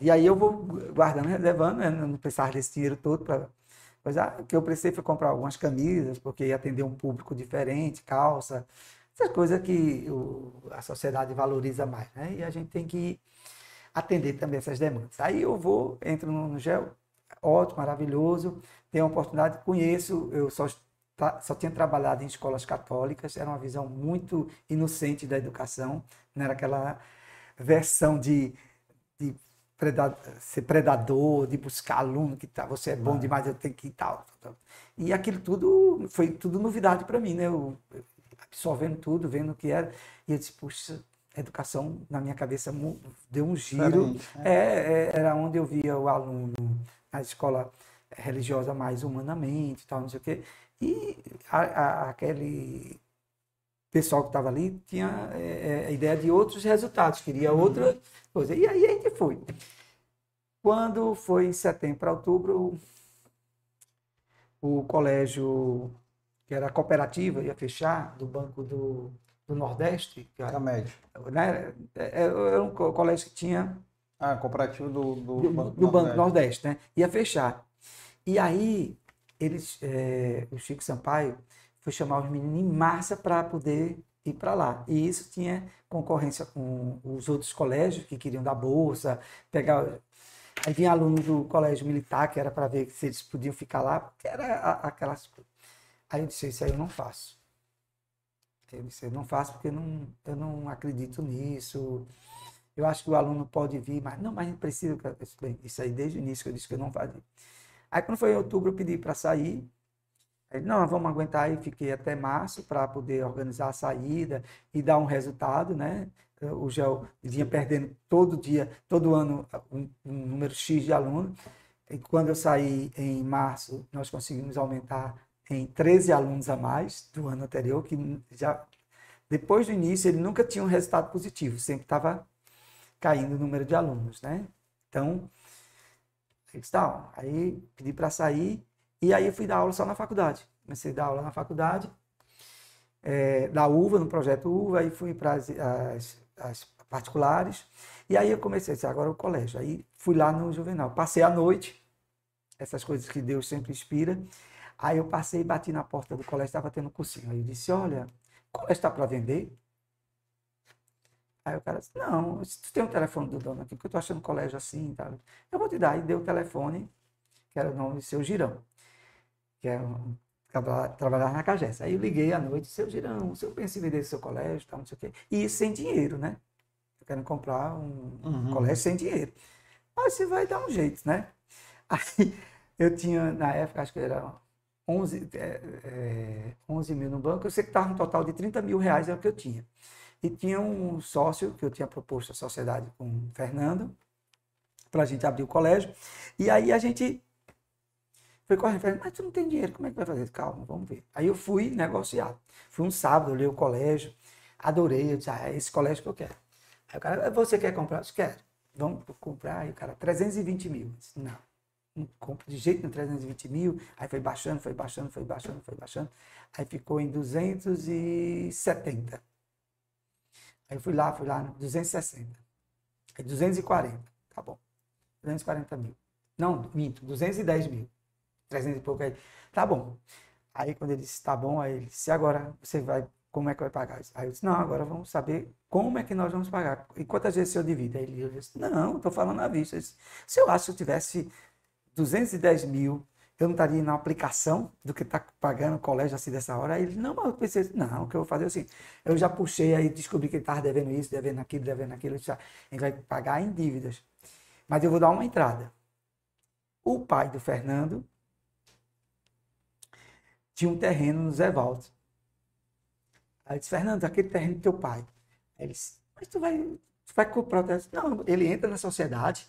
e aí eu vou guardando, levando, né? não precisava desse dinheiro todo para. Mas ah, o que eu precisei foi comprar algumas camisas, porque ia atender um público diferente, calça, essas coisas que o, a sociedade valoriza mais, né? E a gente tem que atender também essas demandas. Aí eu vou, entro no, no GEL, ótimo, maravilhoso, tenho a oportunidade, conheço, eu só, só tinha trabalhado em escolas católicas, era uma visão muito inocente da educação, não era aquela versão de, de predador, ser predador, de buscar aluno, que tá, você é bom demais, eu tenho que ir tal, tal. E aquilo tudo foi tudo novidade para mim, né? Eu, absorvendo tudo, vendo o que era. E eu disse, puxa, educação na minha cabeça deu um giro. Né? É, é, era onde eu via o aluno na escola religiosa mais humanamente, tal, não sei o quê. E a, a, aquele pessoal que estava ali tinha é, é, a ideia de outros resultados, queria outra uhum coisa. E aí a gente foi. Quando foi em setembro para outubro, o colégio, que era cooperativa, ia fechar, do Banco do, do Nordeste. Que era médio. Né? É, é, era um colégio que tinha. Ah, cooperativo do, do, do, Banco, do Banco Nordeste, né? Ia fechar. E aí, eles, é, o Chico Sampaio foi chamar os meninos em massa para poder ir para lá. E isso tinha concorrência com os outros colégios que queriam dar bolsa, pegar. Aí vinha aluno do colégio militar, que era para ver se eles podiam ficar lá, porque era aquelas. Aí eu disse: Isso aí eu não faço. Eu disse: Eu não faço porque não, eu não acredito nisso. Eu acho que o aluno pode vir, mas não, mas gente precisa. Isso aí desde o início que eu disse que eu não fazia. Aí quando foi em outubro eu pedi para sair. Não, vamos aguentar aí, fiquei até março para poder organizar a saída e dar um resultado, né? O GEL vinha perdendo todo dia, todo ano, um, um número X de alunos. E quando eu saí em março, nós conseguimos aumentar em 13 alunos a mais do ano anterior, que já depois do início ele nunca tinha um resultado positivo, sempre estava caindo o número de alunos, né? Então, aí pedi para sair e aí eu fui dar aula só na faculdade. Comecei a dar aula na faculdade, é, da UVA, no projeto UVA, aí fui para as, as, as, particulares. E aí eu comecei a dizer, agora o colégio. Aí fui lá no Juvenal. Passei a noite, essas coisas que Deus sempre inspira. Aí eu passei e bati na porta do colégio, estava tendo cursinho. Aí eu disse, olha, o colégio está para vender? Aí o cara disse, não, se tu tem o um telefone do dono aqui, porque eu estou achando colégio assim, tá? eu vou te dar. E deu o telefone, que era o nome do seu Girão que é um, trabalhar na Cagés. Aí eu liguei à noite, seu Girão, o senhor pensa em vender seu colégio, tal, não sei o quê. E sem dinheiro, né? Eu quero comprar um uhum. colégio sem dinheiro. Mas você vai dar um jeito, né? Aí eu tinha, na época, acho que era 11, é, é, 11 mil no banco, eu sei que estava um total de 30 mil reais, é o que eu tinha. E tinha um sócio que eu tinha proposto a sociedade com o Fernando, para a gente abrir o colégio. E aí a gente foi correndo, falei, mas tu não tem dinheiro, como é que vai fazer? Calma, vamos ver. Aí eu fui negociar. Fui um sábado, olhei o colégio, adorei, eu disse, ah, é esse colégio que eu quero. Aí o cara, você quer comprar? Eu disse, quero. Vamos comprar. Aí o cara, 320 mil. Eu disse, não, não compro de jeito nenhum 320 mil. Aí foi baixando, foi baixando, foi baixando, foi baixando. Aí ficou em 270. Aí eu fui lá, fui lá, 260. Aí 240. Tá bom. 240 mil. Não, minto, 210 mil. 300 e pouco aí. Tá bom. Aí quando ele disse, tá bom, aí ele disse, agora você vai, como é que vai pagar? Aí eu disse, não, agora vamos saber como é que nós vamos pagar. E quantas vezes senhor divide? Aí ele disse, não, estou falando à vista. Disse, se eu acho que eu tivesse 210 mil, eu não estaria na aplicação do que está pagando o colégio assim dessa hora. Aí ele, não, mas eu pensei, não, o que eu vou fazer assim, eu já puxei aí, descobri que ele estava devendo isso, devendo aquilo, devendo aquilo, gente vai pagar em dívidas. Mas eu vou dar uma entrada. O pai do Fernando tinha um terreno no Zé Valdo. Aí eu disse, Fernando, aquele terreno do teu pai. Aí ele disse, mas tu vai, tu vai comprar o terreno? Não, ele entra na sociedade.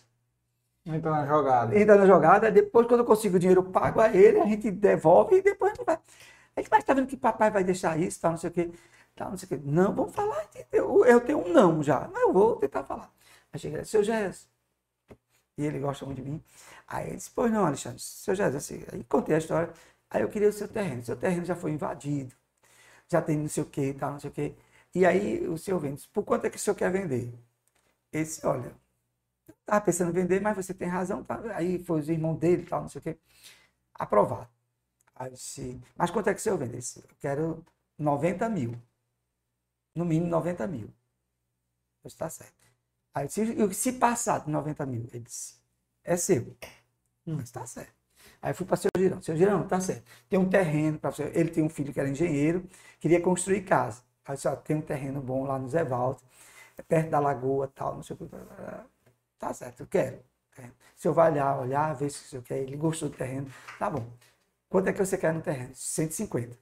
Entra na jogada. Entra na jogada, depois quando eu consigo o dinheiro, eu pago a ele, a gente devolve e depois a gente vai. Aí mas tá vendo que papai vai deixar isso, tal, não sei o quê. Tal, não sei o quê. Não, vamos falar. Eu, eu tenho um não já. Mas eu vou tentar falar. Aí cheguei, seu Gés. E ele gosta muito de mim. Aí ele disse, pois não, Alexandre, seu Gés, assim, aí contei a história. Aí eu queria o seu terreno. Seu terreno já foi invadido, já tem não sei o que, tal, não sei o que. E aí o senhor vende. Por quanto é que o senhor quer vender? Ele disse, olha, estava pensando em vender, mas você tem razão. Tá? Aí foi os irmãos dele, tal, não sei o que. Aprovado. Aí disse, mas quanto é que o senhor vende? Eu disse, eu quero 90 mil. No mínimo 90 mil. Eu disse, tá certo. Aí eu disse, se passar de 90 mil? Ele disse, é seu. Hum. Mas tá certo. Aí fui para o seu Girão. Seu Girão, tá certo. Tem um terreno para você. Ele tem um filho que era engenheiro, queria construir casa. Aí disse, ó, tem um terreno bom lá no Zé Valdo, é perto da lagoa tal, não sei o que. Tá certo, eu quero. O senhor vai olhar, olhar, ver se o senhor quer. Ele gostou do terreno. Tá bom. Quanto é que você quer no terreno? 150.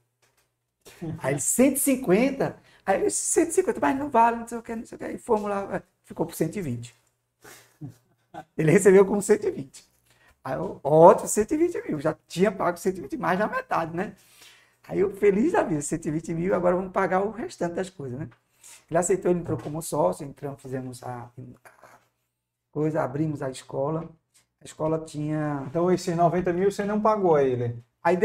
Aí ele, 150? Aí ele, 150, mas não vale, não sei o que, não sei o que. Aí fomos lá, ficou por 120. Ele recebeu como 120. Aí eu, ótimo, 120 mil. Já tinha pago 120, mais da metade, né? Aí eu, feliz da vida, 120 mil, agora vamos pagar o restante das coisas, né? Ele aceitou, ele entrou como sócio, entramos, fizemos a, a coisa, abrimos a escola. A escola tinha. Então, esses 90 mil você não pagou a ele? Aí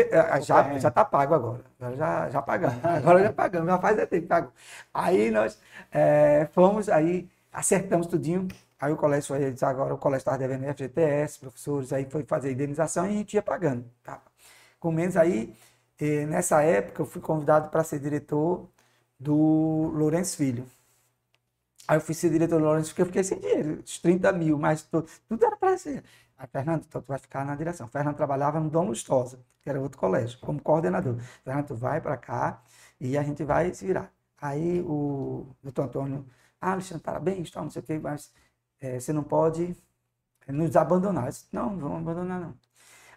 já, já tá pago agora. Agora já, já pagamos. Agora já pagamos, já faz tempo pago. Aí nós é, fomos, aí acertamos tudinho. Aí o colégio foi, agora o colégio estava devendo FGTS, professores, aí foi fazer indenização e a gente ia pagando. Tá? Com menos aí, eh, nessa época eu fui convidado para ser diretor do Lourenço Filho. Aí eu fui ser diretor do Lourenço porque eu fiquei sem dinheiro, os 30 mil, mas tudo, tudo era para ser. Aí, Fernando, então tu vai ficar na direção. O Fernando trabalhava no Dom Lustosa, que era outro colégio, como coordenador. Fernando, tu vai para cá e a gente vai se virar. Aí o doutor Antônio, ah, Alexandre, parabéns, tal, não sei o quê, mas é, você não pode nos abandonar. Eu disse, não, não vamos abandonar, não.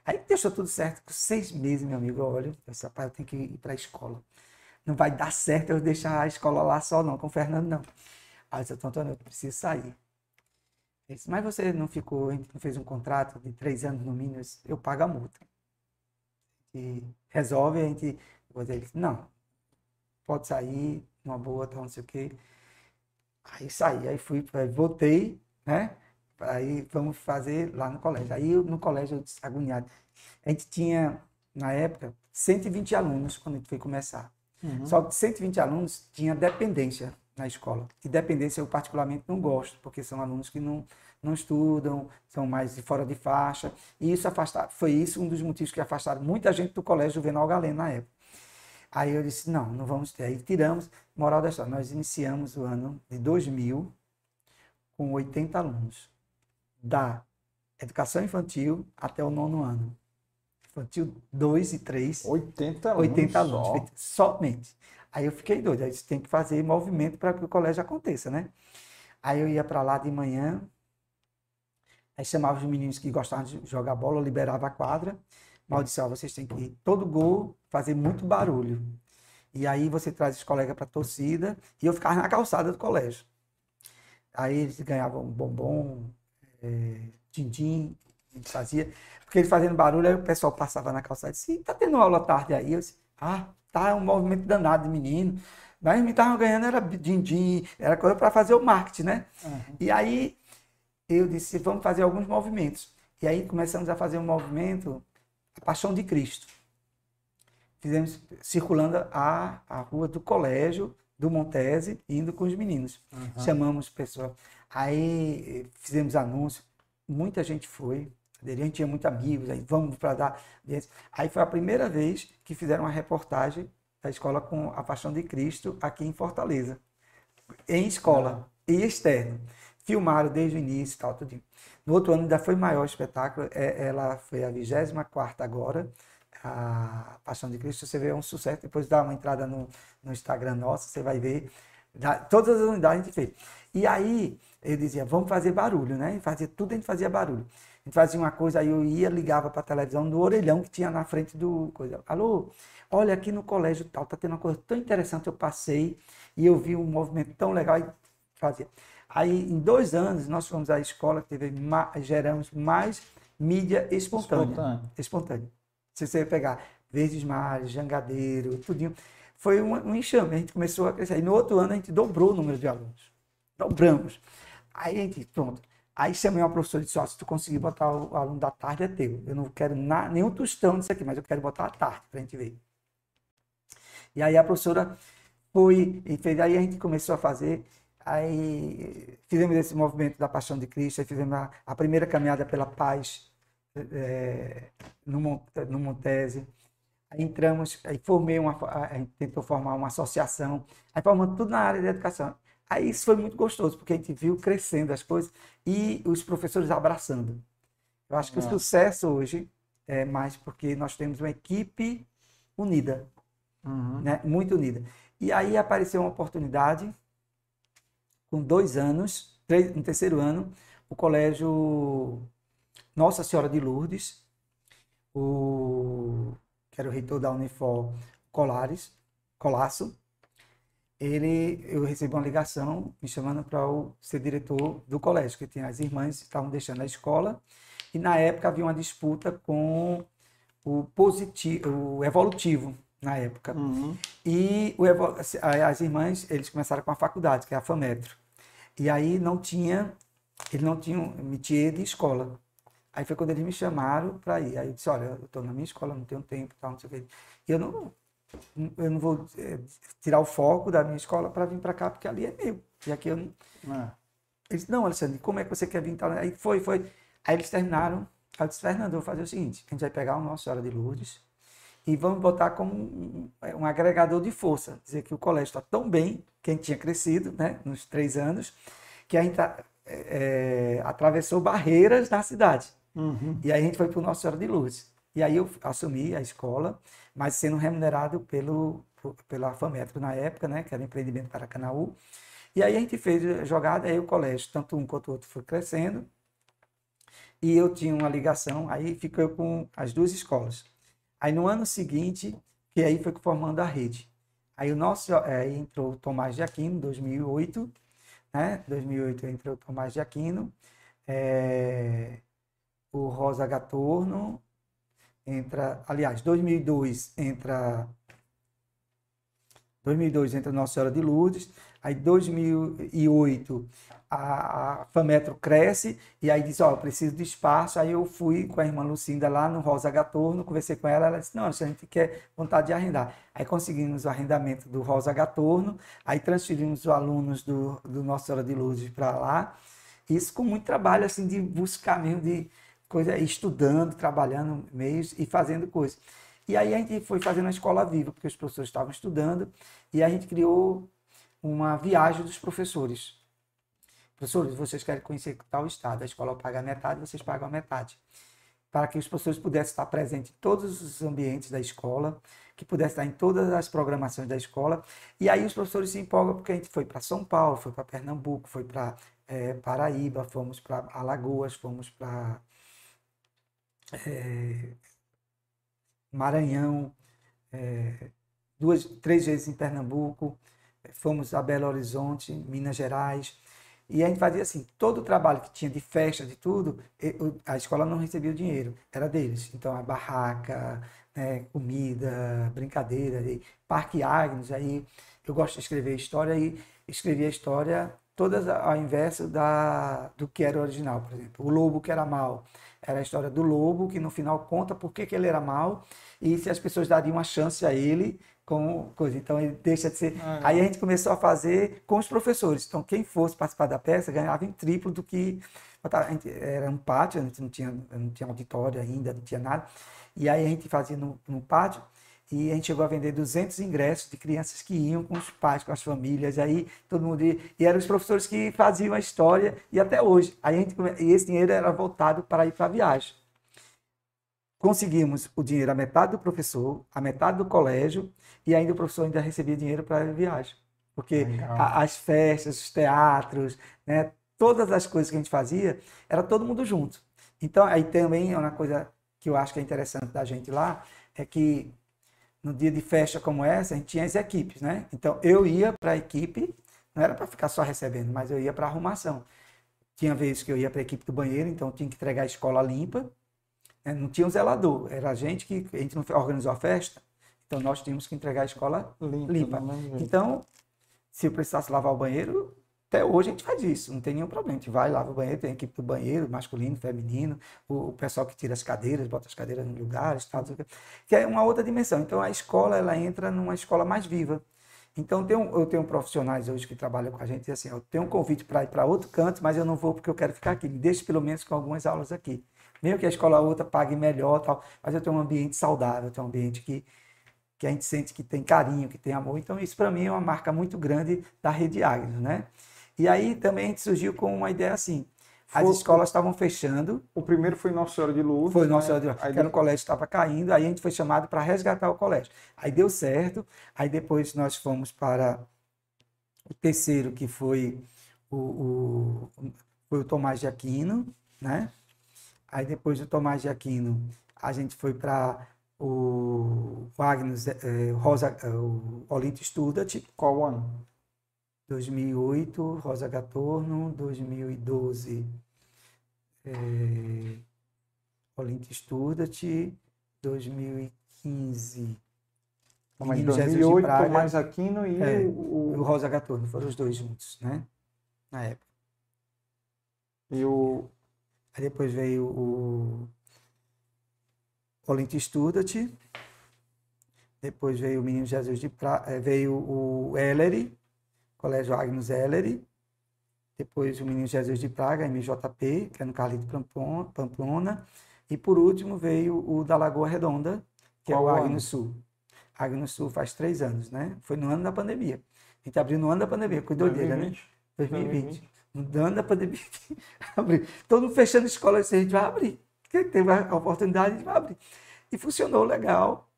Aí deixou tudo certo. Com seis meses, meu amigo, olha, eu disse, eu tenho que ir para a escola. Não vai dar certo eu deixar a escola lá só, não, com o Fernando, não. Aí eu disse, Antônio, eu preciso sair. Ele disse, mas você não ficou, não fez um contrato de três anos no mínimo? Eu, disse, eu pago a multa. E resolve, a gente. Ele disse, não, pode sair, uma boa, tal, não sei o quê. Aí saí, aí fui, voltei, né? Aí vamos fazer lá no colégio. Aí no colégio, eu agoniado. A gente tinha, na época, 120 alunos quando a gente foi começar. Uhum. Só que 120 alunos tinha dependência na escola. E dependência eu particularmente não gosto, porque são alunos que não, não estudam, são mais de fora de faixa. E isso afastar, foi isso um dos motivos que afastaram muita gente do colégio Juvenal Galeno na época. Aí eu disse, não, não vamos ter. Aí tiramos, moral da história, nós iniciamos o ano de 2000 com 80 alunos, da educação infantil até o nono ano. Infantil 2 e 3. 80 alunos. 80 alunos, só. somente. Aí eu fiquei doido, aí você tem que fazer movimento para que o colégio aconteça, né? Aí eu ia para lá de manhã, aí chamava os meninos que gostavam de jogar bola, liberava a quadra, maldição, vocês têm que ir todo gol fazer muito barulho. E aí você traz os colegas para a torcida e eu ficava na calçada do colégio. Aí eles ganhavam bombom, é, din-din, a gente fazia. Porque eles fazendo barulho, aí o pessoal passava na calçada e disse, tá tendo aula tarde aí? Eu disse, ah, tá, é um movimento danado de menino. Mas me estavam ganhando, era din-din, era coisa para fazer o marketing, né? Uhum. E aí eu disse, vamos fazer alguns movimentos. E aí começamos a fazer um movimento a Paixão de Cristo. Fizemos circulando a, a rua do colégio do Montese, indo com os meninos. Uhum. Chamamos pessoas. Aí fizemos anúncio, muita gente foi. A gente tinha muitos amigos, aí vamos para dar. Aí foi a primeira vez que fizeram uma reportagem da escola com a Paixão de Cristo aqui em Fortaleza. Em escola uhum. e externo. Filmaram desde o início e tal, tudo. No outro ano ainda foi maior o espetáculo, é, ela foi a 24 agora, a Paixão de Cristo, você vê é um sucesso, depois dá uma entrada no, no Instagram nosso, você vai ver, da, todas as unidades a gente fez. E aí, eu dizia, vamos fazer barulho, né? Fazia tudo, a gente fazia barulho. A gente fazia uma coisa, aí eu ia, ligava para a televisão do orelhão que tinha na frente do coisa. Alô, olha aqui no colégio tal, tá tendo uma coisa tão interessante, eu passei e eu vi um movimento tão legal e fazia. Aí, em dois anos, nós fomos à escola teve, geramos mais mídia espontânea. Espontânea. espontânea. Se você pegar Verdes Mares, Jangadeiro, tudinho, foi um, um enxame. A gente começou a crescer. E no outro ano, a gente dobrou o número de alunos. Dobramos. Aí a gente, pronto. Aí chamei uma professora e disse: oh, se tu conseguir botar o aluno da tarde, é teu. Eu não quero na, nenhum tostão disso aqui, mas eu quero botar a tarde para a gente ver. E aí a professora foi e fez. Aí a gente começou a fazer. Aí fizemos esse movimento da Paixão de Cristo, aí fizemos a, a primeira caminhada pela paz é, no, no Montese. Aí entramos, aí formei uma, a gente tentou formar uma associação, aí formamos tudo na área da educação. Aí isso foi muito gostoso, porque a gente viu crescendo as coisas e os professores abraçando. Eu acho que é. o sucesso hoje é mais porque nós temos uma equipe unida, uhum. né? muito unida. E aí apareceu uma oportunidade com dois anos, três, no terceiro ano, o colégio Nossa Senhora de Lourdes, o, que era o reitor da Unifor Colares, Colasso, ele, eu recebi uma ligação me chamando para ser diretor do colégio, que tinha as irmãs que estavam deixando a escola, e na época havia uma disputa com o positivo, o evolutivo, na época. Uhum. E o, as irmãs, eles começaram com a faculdade, que é a FAMETRO. E aí não tinha, ele não tinha um métier de escola. Aí foi quando eles me chamaram para ir. Aí eu disse, olha, eu estou na minha escola, não tenho tempo, tal, não sei o quê. E eu não, eu não vou é, tirar o foco da minha escola para vir para cá, porque ali é meu. E aqui eu não... É. Eles não, Alexandre, como é que você quer vir? Tal? Aí foi, foi. Aí eles terminaram. Aí eu disse, Fernando, eu vou fazer o seguinte, a gente vai pegar o Nossa Senhora de Lourdes e vamos botar como um, um agregador de força. Dizer que o colégio está tão bem, que a gente tinha crescido né, nos três anos, que a gente tá, é, atravessou barreiras na cidade. Uhum. E aí a gente foi para o Nossa Senhora de Lourdes. E aí eu assumi a escola, mas sendo remunerado pelo, pela FAMETRO na época, né, que era empreendimento para Canaú. E aí a gente fez jogada, aí o colégio, tanto um quanto o outro, foi crescendo. E eu tinha uma ligação, aí ficou com as duas escolas. Aí no ano seguinte, que aí foi formando a rede. Aí o nosso, é, entrou o Tomás de Aquino, 2008, né? 2008 entrou o Tomás de Aquino, é, o Rosa Gatorno, entra, aliás, 2002 entra 2002 entra Nossa Senhora de Lourdes, aí 2008 a, a FAMetro cresce e aí diz, ó, oh, preciso de espaço, aí eu fui com a irmã Lucinda lá no Rosa Gatorno, conversei com ela, ela disse, não, a gente quer vontade de arrendar. Aí conseguimos o arrendamento do Rosa Gatorno, aí transferimos os alunos do, do Nossa Senhora de Lourdes para lá, isso com muito trabalho, assim, de buscar mesmo, de coisa, estudando, trabalhando meios e fazendo coisas. E aí a gente foi fazendo a escola viva, porque os professores estavam estudando, e a gente criou uma viagem dos professores. Professores, vocês querem conhecer tal estado, a escola paga metade, vocês pagam a metade. Para que os professores pudessem estar presentes em todos os ambientes da escola, que pudessem estar em todas as programações da escola. E aí os professores se empolgam porque a gente foi para São Paulo, foi para Pernambuco, foi para é, Paraíba, fomos para Alagoas, fomos para é, Maranhão, é, duas, três vezes em Pernambuco, fomos a Belo Horizonte, Minas Gerais. E a gente fazia assim, todo o trabalho que tinha de festa, de tudo, a escola não recebia o dinheiro, era deles. Então a barraca, né, comida, brincadeira, Parque Agnes, aí eu gosto de escrever história e escrevia a história todas ao inverso da, do que era original, por exemplo. O lobo que era mal era a história do lobo, que no final conta por que, que ele era mal e se as pessoas dariam uma chance a ele com coisa. Então ele deixa de ser. Ah, Aí a gente começou a fazer com os professores. Então quem fosse participar da peça ganhava em triplo do que. Era um pátio, a gente não tinha, não tinha auditório ainda, não tinha nada. E aí a gente fazia no, no pátio e a gente chegou a vender 200 ingressos de crianças que iam com os pais, com as famílias, aí todo mundo ia, e eram os professores que faziam a história e até hoje. Aí a gente, e esse dinheiro era voltado para ir para a viagem. Conseguimos o dinheiro a metade do professor, a metade do colégio e ainda o professor ainda recebia dinheiro para a viagem. Porque a, as festas, os teatros, né, todas as coisas que a gente fazia, era todo mundo junto. Então, aí também é uma coisa que eu acho que é interessante da gente lá, é que no dia de festa como essa, a gente tinha as equipes, né? Então eu ia para a equipe, não era para ficar só recebendo, mas eu ia para arrumação. Tinha vezes que eu ia para a equipe do banheiro, então tinha que entregar a escola limpa. Né? Não tinha um zelador, era a gente que a gente não organizou a festa, então nós tínhamos que entregar a escola limpa. limpa. Então, se eu precisasse lavar o banheiro, até hoje a gente faz isso, não tem nenhum problema. A gente vai, lava o banheiro, tem equipe do banheiro, masculino, feminino, o, o pessoal que tira as cadeiras, bota as cadeiras no lugar, tal, que é uma outra dimensão. Então a escola ela entra numa escola mais viva. Então eu tenho profissionais hoje que trabalham com a gente e assim, eu tenho um convite para ir para outro canto, mas eu não vou porque eu quero ficar aqui. Me deixe pelo menos com algumas aulas aqui. Mesmo que a escola outra pague melhor, tal, mas eu tenho um ambiente saudável, tenho um ambiente que que a gente sente que tem carinho, que tem amor. Então isso para mim é uma marca muito grande da Rede Agnes, né? E aí também a gente surgiu com uma ideia assim. As foi, escolas estavam fechando. O primeiro foi Nossa Senhora de Luz. Foi Nossa Senhora de Luz. Aí o colégio estava caindo, aí a gente foi chamado para resgatar o colégio. Aí deu certo. Aí depois nós fomos para o terceiro, que foi o, o, foi o Tomás de Aquino, né? Aí depois do Tomás de Aquino, a gente foi para o Wagner eh, Rosa, eh, o Olinto Studat. Qual ano? 2008, Rosa Gatorno, 2012, é, Olinto Estuda-te, 2015, mas Menino 2008, Praga, Tomás Aquino e é, o, o Rosa Gatorno, foram os dois juntos, né? Na época. E o... Aí depois veio o Olinto Estuda-te, depois veio o Menino Jesus de Praga, é, veio o Ellery, Colégio Agnus Ellery, depois o Menino Jesus de Praga, MJP, que é no Carlito Pamplona, e por último veio o da Lagoa Redonda, que Qual é o Agno Sul. Agno Sul faz três anos, né? Foi no ano da pandemia. A gente abriu no ano da pandemia, doideira, 2020. né? 2020. 2020. No ano da pandemia, abrir. Todo mundo fechando escola, a gente vai abrir. Quem teve a oportunidade, a gente vai abrir. E funcionou legal.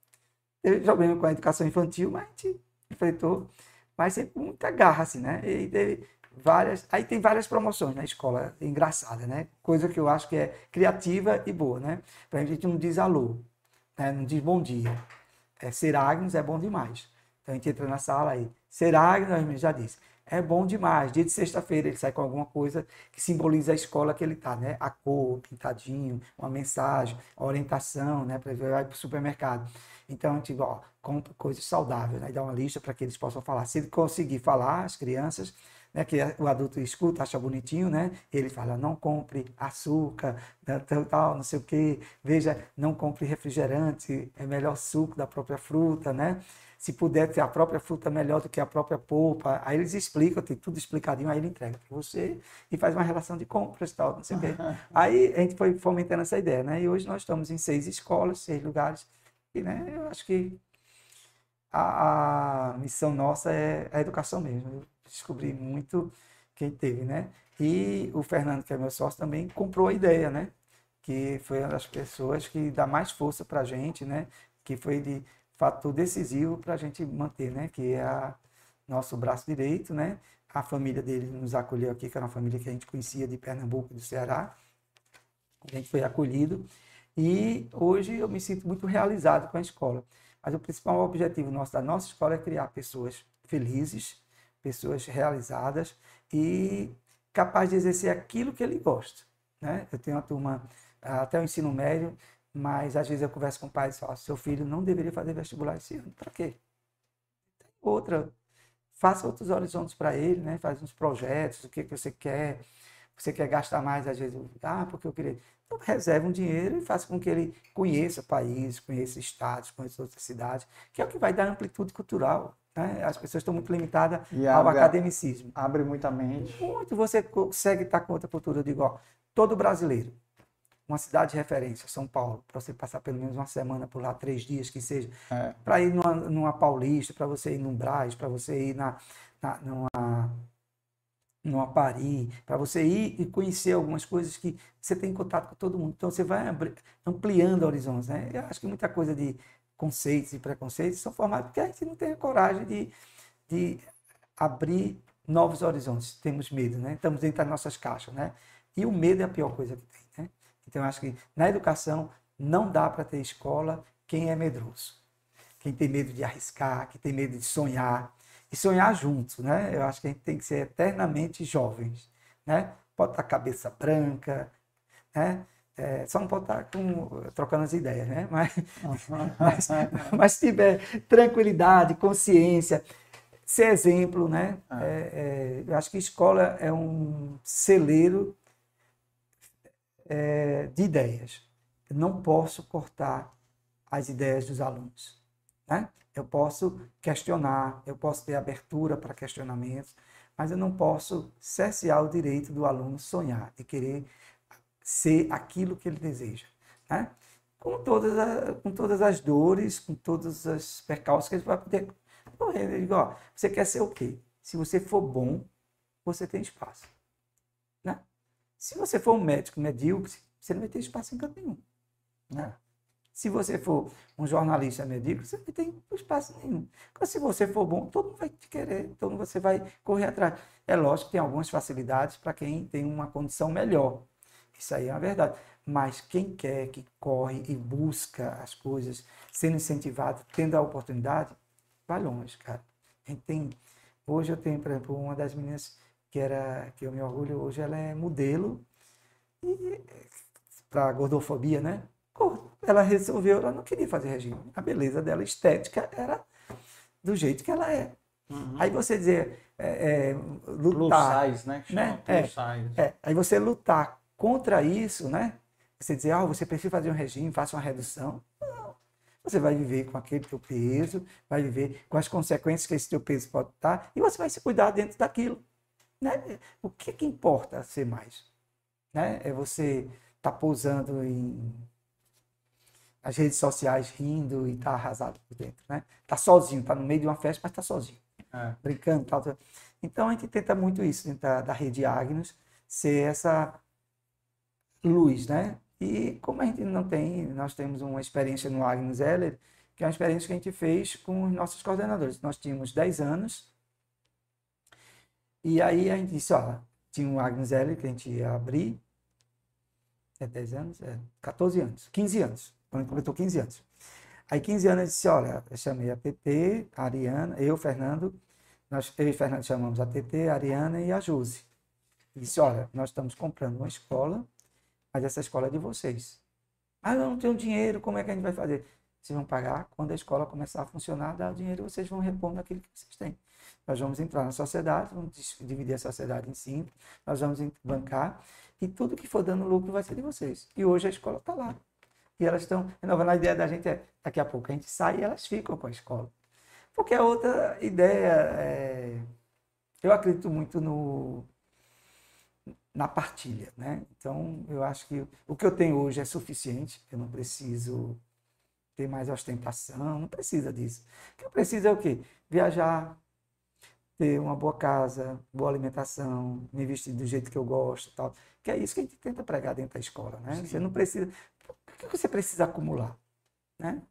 Teve problema com a educação infantil, mas a gente enfrentou. Mas sempre com muita garra, assim, né? E teve várias. Aí tem várias promoções na escola, engraçada, né? Coisa que eu acho que é criativa e boa, né? Pra gente não diz alô, né? não diz bom dia. É, ser Agnes é bom demais. Então a gente entra na sala aí. Ser Agnes, já disse é bom demais. Dia de sexta-feira ele sai com alguma coisa que simboliza a escola que ele está, né? A cor, pintadinho, uma mensagem, orientação, né? Para vai para o supermercado. Então, gente ó, compra coisas saudáveis, né? Dá uma lista para que eles possam falar. Se ele conseguir falar, as crianças, né? Que o adulto escuta, acha bonitinho, né? Ele fala, não compre açúcar, tal, tal não sei o quê. Veja, não compre refrigerante, é melhor suco da própria fruta, né? se puder ter a própria fruta melhor do que a própria polpa. Aí eles explicam, tem tudo explicadinho, aí ele entrega para você e faz uma relação de compras e tal, não sei o quê. Aí a gente foi fomentando essa ideia, né? E hoje nós estamos em seis escolas, seis lugares. E né, eu acho que a, a missão nossa é a educação mesmo. Descobri muito quem teve, né? E o Fernando, que é meu sócio, também comprou a ideia, né? Que foi uma das pessoas que dá mais força para a gente, né? Que foi de fator decisivo para a gente manter, né? Que é a, nosso braço direito, né? A família dele nos acolheu aqui, que era uma família que a gente conhecia de Pernambuco, do Ceará. A gente foi acolhido. E hoje eu me sinto muito realizado com a escola. Mas o principal objetivo nosso da nossa escola é criar pessoas felizes, pessoas realizadas e capazes de exercer aquilo que ele gosta. Né? Eu tenho uma turma, até o ensino médio, mas às vezes eu converso com o pai e falo, seu filho não deveria fazer vestibular esse ano. Para quê? Outra. Faça outros horizontes para ele, né? Faz uns projetos, o que, que você quer. Você quer gastar mais, às vezes, ah, porque eu queria. Reserve um dinheiro e faça com que ele conheça o país, conheça estados, conheça outras cidades, que é o que vai dar amplitude cultural. Né? As pessoas estão muito limitadas e ao abre, academicismo. Abre muita mente. Muito. Você consegue estar com outra cultura. Eu digo, ó, todo brasileiro uma cidade de referência, São Paulo, para você passar pelo menos uma semana por lá, três dias que seja, é. para ir numa, numa Paulista, para você ir num Brás, para você ir na, na, numa, numa Paris, para você ir e conhecer algumas coisas que você tem contato com todo mundo. Então você vai ampliando horizontes. Né? Eu acho que muita coisa de conceitos e preconceitos são formados porque a gente não tem a coragem de, de abrir novos horizontes. Temos medo, né? Estamos dentro das nossas caixas, né? E o medo é a pior coisa que tem. Então, eu acho que na educação não dá para ter escola quem é medroso. Quem tem medo de arriscar, quem tem medo de sonhar. E sonhar juntos, né? Eu acho que a gente tem que ser eternamente jovens, né? Pode estar cabeça branca, né? É, só não pode estar com, trocando as ideias, né? Mas, mas, mas tiver tranquilidade, consciência, ser exemplo, né? É. é, é, eu acho que escola é um celeiro é, de ideias. Eu não posso cortar as ideias dos alunos. Né? Eu posso questionar, eu posso ter abertura para questionamentos, mas eu não posso cercear o direito do aluno sonhar, de querer ser aquilo que ele deseja. Né? Com, todas a, com todas as dores, com todos os percalços que ele vai poder correr. Eu digo, ó, você quer ser o quê? Se você for bom, você tem espaço. Se você for um médico medíocre, você não vai ter espaço em canto nenhum. Né? Se você for um jornalista medíocre, você não ter espaço nenhum. Mas se você for bom, todo mundo vai te querer, todo mundo você vai correr atrás. É lógico que tem algumas facilidades para quem tem uma condição melhor. Isso aí é uma verdade. Mas quem quer, que corre e busca as coisas, sendo incentivado, tendo a oportunidade, vai longe, cara. Tem. Hoje eu tenho, por exemplo, uma das meninas que era que eu me orgulho hoje, ela é modelo para gordofobia, né? Ela resolveu, ela não queria fazer regime. A beleza dela estética era do jeito que ela é. Uhum. Aí você dizer é, é, lutar, size, né? né? É, é, aí você lutar contra isso, né? Você dizer, ah, você precisa fazer um regime, faça uma redução. Não. Você vai viver com aquele teu peso, vai viver com as consequências que esse teu peso pode estar, e você vai se cuidar dentro daquilo. Né? O que, que importa ser mais? Né? É você estar tá pousando em, nas redes sociais rindo e tá arrasado por dentro, né? Tá sozinho, tá no meio de uma festa, mas tá sozinho. É. Brincando, tal, tal. Então a gente tenta muito isso dentro da, da rede Agnus, ser essa luz, né? E como a gente não tem, nós temos uma experiência no Agnus Heller, que é uma experiência que a gente fez com os nossos coordenadores. Nós tínhamos 10 anos, e aí a gente disse, ó, tinha um Agnus Heller que a gente ia abrir, é 10 anos? É 14 anos, 15 anos, quando completou 15 anos. Aí 15 anos eu disse, olha, eu chamei a TT, a Ariana, eu, Fernando, nós, eu e Fernando chamamos a TT, a Ariana e a Josi. Disse, olha, nós estamos comprando uma escola, mas essa escola é de vocês. Ah, eu não tenho dinheiro, como é que a gente vai fazer? Vocês vão pagar quando a escola começar a funcionar, dar o dinheiro, vocês vão repor naquilo que vocês têm. Nós vamos entrar na sociedade, vamos dividir a sociedade em cinco, nós vamos bancar, e tudo que for dando lucro vai ser de vocês. E hoje a escola está lá. E elas estão renovando. A ideia da gente é, daqui a pouco a gente sai e elas ficam com a escola. Porque a outra ideia é. Eu acredito muito no, na partilha, né? Então, eu acho que o que eu tenho hoje é suficiente. Eu não preciso ter mais ostentação, não precisa disso. O que eu preciso é o quê? Viajar, ter uma boa casa, boa alimentação, me vestir do jeito que eu gosto, tal. Que é isso que a gente tenta pregar dentro da escola, né? Sim. Você não precisa. Que você precisa acumular, né?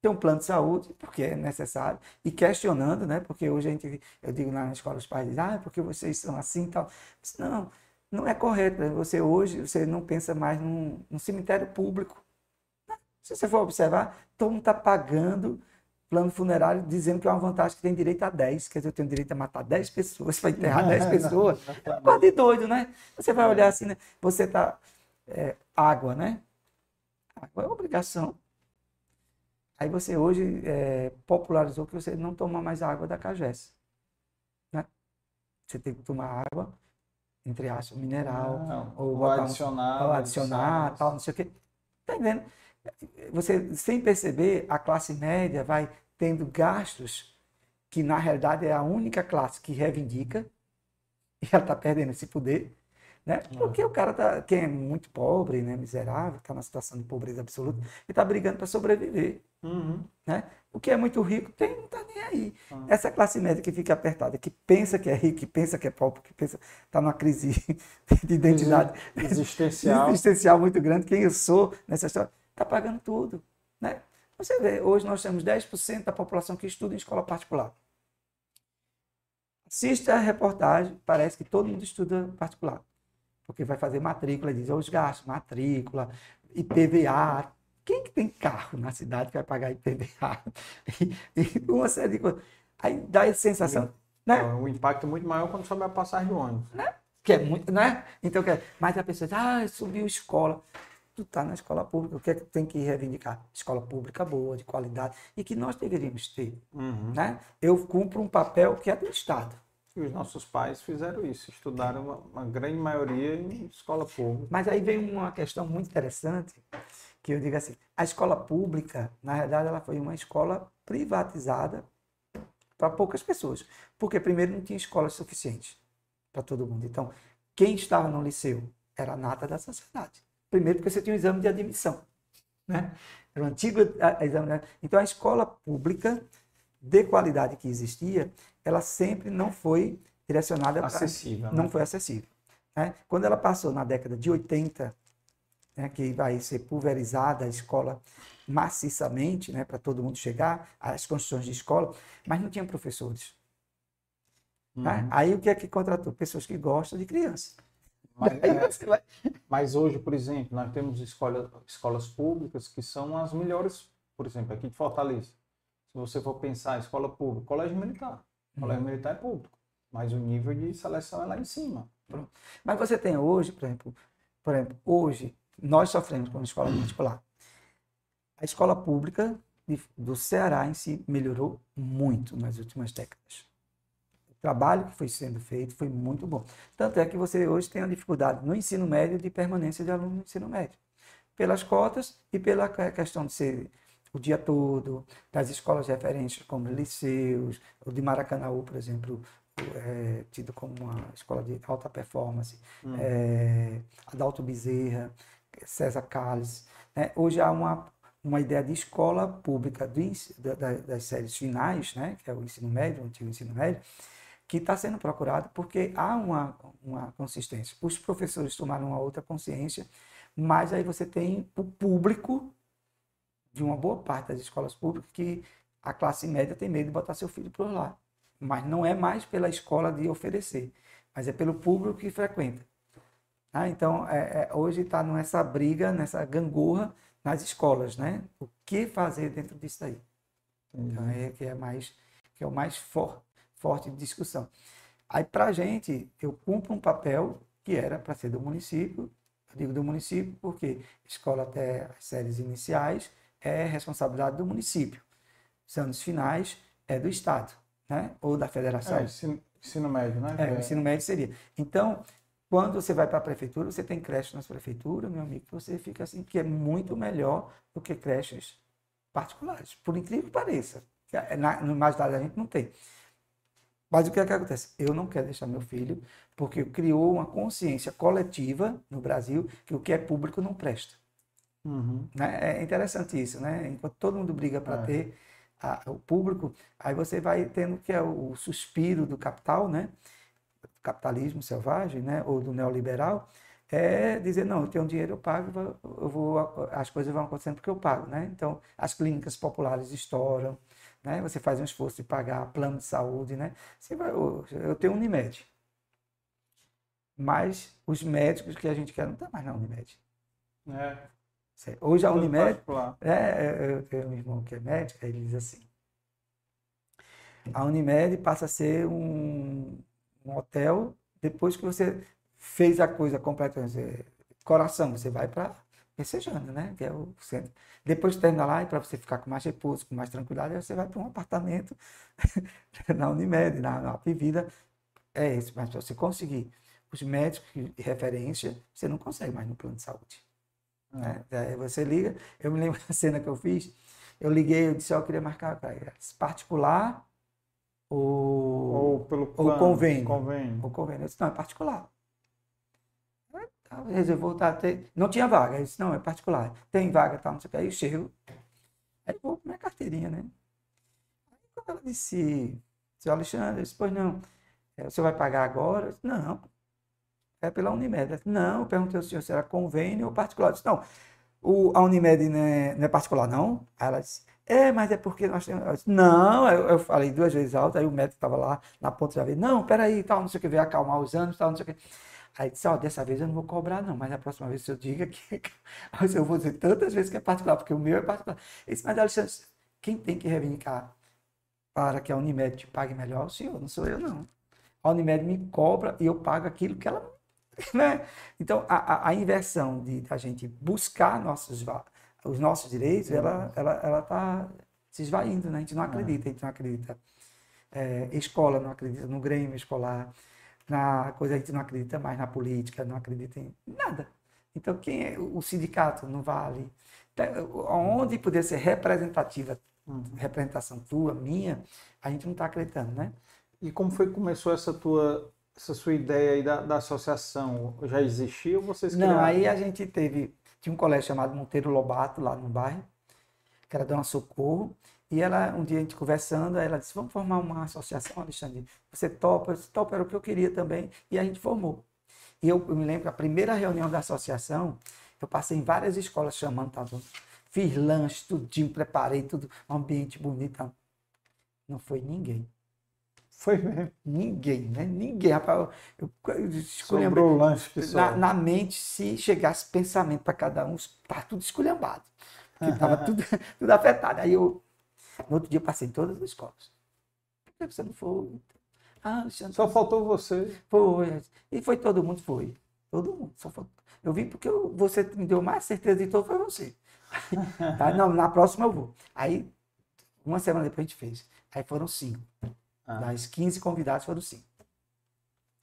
Ter um plano de saúde, porque é necessário, e questionando, né? Porque hoje a gente, eu digo na escola, os pais dizem, ah, porque vocês são assim e tal. Não, não é correto. Né? Você hoje, você não pensa mais num, num cemitério público. Se você for observar, todo mundo está pagando plano funerário dizendo que é uma vantagem que tem direito a 10, quer dizer, eu tenho direito a matar 10 pessoas para enterrar 10 pessoas. É uma de doido, né? Você vai olhar assim, né? Você tá. É, água, né? Água é obrigação. Aí você hoje é, popularizou que você não toma mais água da cajés. Né? Você tem que tomar água, entre aspas, mineral, não, ou, ou adicionar, um, ou adicionar, tal, não sei o quê. Tá entendendo? Você, sem perceber, a classe média vai tendo gastos que na realidade é a única classe que reivindica e ela está perdendo esse poder, né? Porque o cara tá, quem é muito pobre, né, miserável, está na situação de pobreza absoluta, ele está brigando para sobreviver, uhum. né? O que é muito rico tem não está nem aí. Uhum. Essa classe média que fica apertada, que pensa que é rico, que pensa que é pobre, que pensa está numa crise de identidade existencial, existencial muito grande. Quem eu sou nessa história está pagando tudo, né? Você vê, hoje nós temos 10% da população que estuda em escola particular. Assista a reportagem, parece que todo mundo estuda particular. Porque vai fazer matrícula, diz os gastos, matrícula, IPVA. Quem que tem carro na cidade que vai pagar IPVA? E, e uma série de coisas. Aí dá a sensação. Né? O impacto é muito maior quando sobe a passagem do ônibus. Né? Que é muito, né? Então, mas a pessoa diz, ah, subiu escola tu está na escola pública, o que é que tem que reivindicar? Escola pública boa, de qualidade, e que nós deveríamos ter. Uhum. Né? Eu cumpro um papel que é do Estado. E os nossos pais fizeram isso, estudaram uma, uma, grande maioria em escola pública. Mas aí vem uma questão muito interessante, que eu digo assim, a escola pública, na verdade, ela foi uma escola privatizada para poucas pessoas. Porque primeiro não tinha escolas suficientes para todo mundo. Então, quem estava no liceu era a nata da sociedade. Primeiro, porque você tinha um exame de admissão. Né? Era um antigo exame. Então, a escola pública de qualidade que existia, ela sempre não foi direcionada acessível, pra, não né? foi acessível. Né? Quando ela passou na década de 80, né, que vai ser pulverizada a escola maciçamente, né, para todo mundo chegar às condições de escola, mas não tinha professores. Né? Uhum. Aí o que é que contratou? Pessoas que gostam de criança. Mas, é, vai... mas, hoje, por exemplo, nós temos escola, escolas públicas que são as melhores, por exemplo, aqui de Fortaleza. Se você for pensar escola pública, colégio militar. Colégio uhum. militar é público, mas o nível de seleção é lá em cima. Pronto. Mas você tem hoje, por exemplo, por exemplo, hoje nós sofremos com a escola particular. A escola pública do Ceará em si melhorou muito nas últimas décadas trabalho que foi sendo feito foi muito bom. Tanto é que você hoje tem a dificuldade no ensino médio de permanência de aluno no ensino médio, pelas cotas e pela questão de ser o dia todo, das escolas referentes como liceus, o de Maracanãú, por exemplo, é, tido como uma escola de alta performance, hum. é, Adalto Bezerra, César Carlos. Né? Hoje há uma, uma ideia de escola pública do, da, das séries finais, né? que é o ensino médio, o antigo ensino médio, que está sendo procurado porque há uma, uma consistência. Os professores tomaram uma outra consciência, mas aí você tem o público de uma boa parte das escolas públicas que a classe média tem medo de botar seu filho por lá. Mas não é mais pela escola de oferecer, mas é pelo público que frequenta. Ah, então, é, é, hoje está nessa briga, nessa gangorra nas escolas, né? O que fazer dentro disso aí? Então, é que é mais que é o mais for, forte de discussão. Aí, para a gente, eu cumpro um papel que era para ser do município. Eu digo do município porque escola até as séries iniciais é responsabilidade do município. Os anos finais é do Estado, né? Ou da federação. É, ensino, ensino médio, né? É, o ensino médio seria. Então, quando você vai para a prefeitura, você tem creche nas prefeituras, meu amigo, você fica assim, que é muito melhor do que creches particulares, por incrível que pareça. É, na, no imaginário da gente não tem. Mas o que é que acontece? Eu não quero deixar meu filho, porque criou uma consciência coletiva no Brasil que o que é público não presta. Uhum. Né? É interessante isso, né? Enquanto todo mundo briga para é. ter a, o público, aí você vai tendo que é o suspiro do capital, né? capitalismo selvagem, né? Ou do neoliberal, é dizer não, eu tenho dinheiro, eu pago, eu vou, as coisas vão acontecendo porque eu pago, né? Então, as clínicas populares estouram, né? Você faz um esforço de pagar plano de saúde, né? Você vai, eu tenho Unimed, mas os médicos que a gente quer não estão mais na Unimed. É. Hoje a Unimed. É, é, eu tenho um irmão que é médico, ele diz assim: a Unimed passa a ser um, um hotel depois que você fez a coisa completamente. Coração, você vai para Messejana, né? Que é o centro. Depois que termina lá, e para você ficar com mais repouso, com mais tranquilidade, você vai para um apartamento na Unimed, na, na Vida. É isso, mas para você conseguir os médicos de referência, você não consegue mais no plano de saúde. Né? Aí você liga, eu me lembro da cena que eu fiz, eu liguei, eu disse, ó, eu queria marcar particular ou, ou pelo plano, ou convênio. convênio. Ou convênio. Eu disse, não, é particular. Reservou, tá, tem, não tinha vaga. Eu disse, não, é particular. Tem vaga, tal, não sei o que. Aí eu chego, aí vou com minha carteirinha, né? Aí quando ela disse, seu Alexandre, eu disse, pois não, é, você vai pagar agora? Eu disse, não, é pela Unimed. Não, eu perguntei ao senhor se era convênio ou particular. Eu disse, não, o, a Unimed não é, não é particular, não? Aí ela disse, é, mas é porque nós temos. Eu disse, não, eu, eu, falei duas vezes alto, aí o médico estava lá na ponta da vez, não, peraí, tal, não sei o que, veio acalmar os anos, tal, não sei o que. Aí disse, ó, dessa vez eu não vou cobrar, não, mas a próxima vez eu diga que. eu vou dizer tantas vezes que é particular, porque o meu é particular. Ele disse, mas Alexandre, quem tem que reivindicar para que a Unimed te pague melhor é o senhor, não sou eu, não. A Unimed me cobra e eu pago aquilo que ela Né? Então, a, a, a, inversão de a gente buscar nossos, os nossos direitos, ela está ela, ela tá se esvaindo, né? a gente não acredita, a gente não acredita. É, escola não acredita no Grêmio escolar, na coisa a gente não acredita mais na política, não acredita em nada. Então, quem é o sindicato não vale? Então, onde poder ser representativa, representação tua, minha, a gente não está acreditando, né? E como foi que começou essa tua essa sua ideia aí da, da associação já existia ou vocês criaram? Não, aí a gente teve, tinha um colégio chamado Monteiro Lobato lá no bairro, que era Dona Socorro, e ela, um dia a gente conversando, ela disse, vamos formar uma associação, Alexandre, você topa? Eu disse, topa, era o que eu queria também, e a gente formou. E eu, eu me lembro que a primeira reunião da associação, eu passei em várias escolas chamando, tá, fiz lanche, tudinho, preparei tudo, um ambiente bonito. Não foi ninguém. Foi mesmo. Ninguém, né? Ninguém. Rapaz, eu, eu Sobrou lanche, pessoal. Na, na, mente, se chegasse pensamento para cada um, tá tudo esculhambado. Porque tava tudo, tudo afetado. Aí eu, no outro dia, passei em todas as escolas. Por que você não foi? Ah, Alexandre. Só faltou você. Foi. E foi todo mundo, foi. Todo mundo. Só faltou. Eu vim porque eu, você me deu mais certeza de todo, foi você. tá? Não, na próxima eu vou. Aí, uma semana depois a gente fez. Aí foram cinco. Ah. Das 15 convidados foram 5.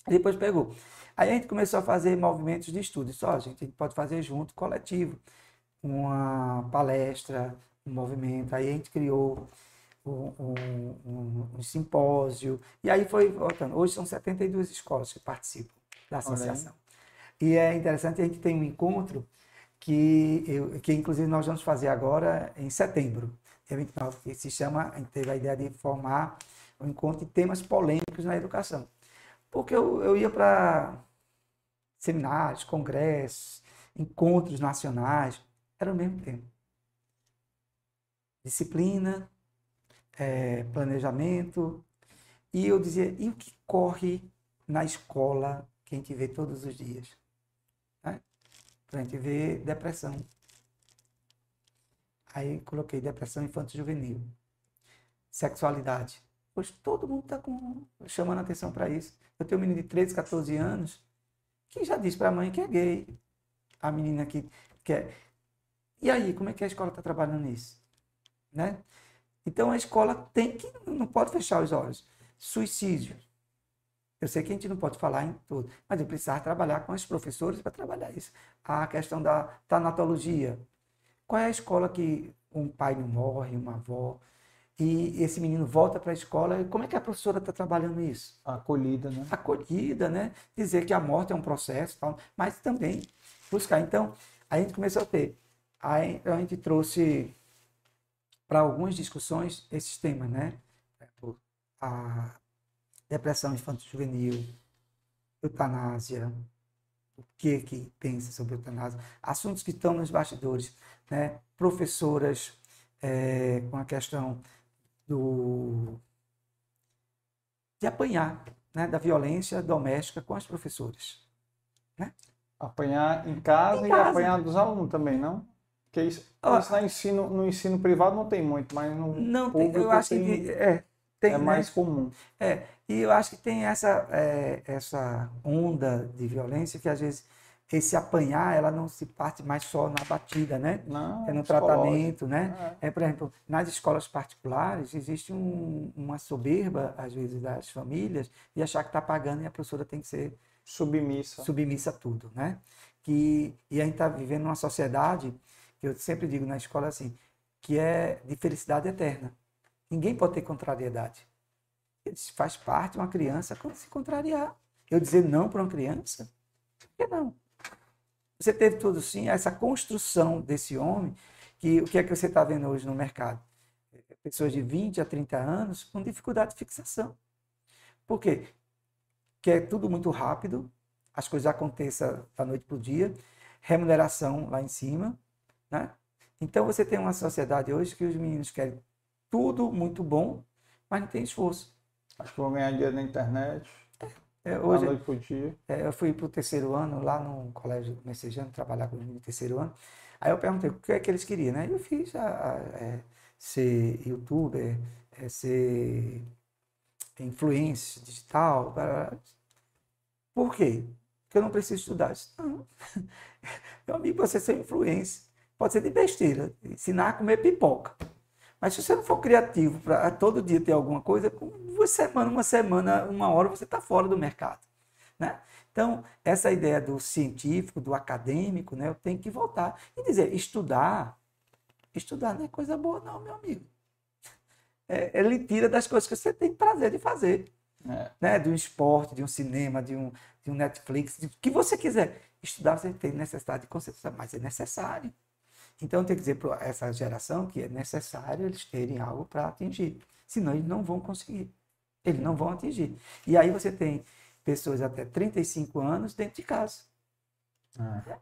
Depois pegou. Aí a gente começou a fazer movimentos de estudo. Só, a gente, a gente pode fazer junto, coletivo. Uma palestra, um movimento. Aí a gente criou um, um, um, um simpósio. E aí foi voltando. Hoje são 72 escolas que participam da associação. E é interessante, a gente tem um encontro que, eu, que inclusive nós vamos fazer agora em setembro, dia 29, que se chama, a gente teve a ideia de formar um encontro de temas polêmicos na educação. Porque eu, eu ia para seminários, congressos, encontros nacionais, era o mesmo tempo. Disciplina, é, planejamento, e eu dizia, e o que corre na escola que a gente vê todos os dias? Né? A gente vê depressão. Aí coloquei depressão infanto-juvenil. Sexualidade. Pois todo mundo está chamando atenção para isso. Eu tenho um menino de 13, 14 anos que já disse para a mãe que é gay. A menina que quer. É... E aí, como é que a escola está trabalhando nisso? Né? Então a escola tem que, não pode fechar os olhos. Suicídio. Eu sei que a gente não pode falar em tudo, mas eu precisava trabalhar com os professores para trabalhar isso. A questão da tanatologia. Qual é a escola que um pai não morre, uma avó, e esse menino volta para a escola, como é que a professora está trabalhando isso? Acolhida, né? Acolhida, né? Dizer que a morte é um processo, tal, mas também buscar. Então, a gente começou a ter, aí a gente trouxe para algumas discussões esses temas, né? A depressão infanto-juvenil, eutanásia, o que que pensa sobre eutanásia, assuntos que estão nos bastidores, né? Professoras é, com a questão do de apanhar, né? Da violência doméstica com as professoras, né? Apanhar em casa, em casa. e apanhar dos alunos também, não? Porque isso, isso no, ensino, no ensino privado não tem muito, mas no não público tem, eu acho tem, que é, tem, é né? mais comum. É, e eu acho que tem essa, é, essa onda de violência que às vezes esse apanhar, ela não se parte mais só na batida, né? Não, é no tratamento, né? É. é. por exemplo, nas escolas particulares existe um, uma soberba, às vezes, das famílias de achar que está pagando e a professora tem que ser submissa. Submissa a tudo, né? Que, e a gente está vivendo numa sociedade que eu sempre digo na escola assim, que é de felicidade eterna. Ninguém pode ter contrariedade. Faz parte de uma criança quando se contrariar. Eu dizer não para uma criança, por que não? Você teve tudo sim, essa construção desse homem, que o que é que você está vendo hoje no mercado? Pessoas de 20 a 30 anos com dificuldade de fixação. Por quê? Que é tudo muito rápido, as coisas aconteçam da noite para o dia, remuneração lá em cima, né? Então você tem uma sociedade hoje que os meninos querem tudo muito bom, mas não tem esforço. Acho que vão ganhar dinheiro na internet. É, hoje, noite É, eu fui para o terceiro ano, lá no colégio messejano, trabalhar com o terceiro ano. Aí eu perguntei o que é que eles queriam, né? Eu fiz a, a, é, ser youtuber, é, ser influência digital. Por quê? Porque eu não preciso estudar. Não. Meu amigo, você ser influência pode ser de besteira, ensinar a comer pipoca. Mas se você não for criativo para todo dia ter alguma coisa, uma semana, uma semana, uma hora você está fora do mercado. Né? Então, essa ideia do científico, do acadêmico, né, eu tenho que voltar e dizer, estudar, estudar não é coisa boa não, meu amigo. É, ele tira das coisas que você tem prazer de fazer. É. Né? De um esporte, de um cinema, de um, de um Netflix, de que você quiser. Estudar você tem necessidade de concentração, mas é necessário. Então, tem que dizer para essa geração que é necessário eles terem algo para atingir. Senão, eles não vão conseguir. Eles não vão atingir. E aí você tem pessoas até 35 anos dentro de casa. Ah.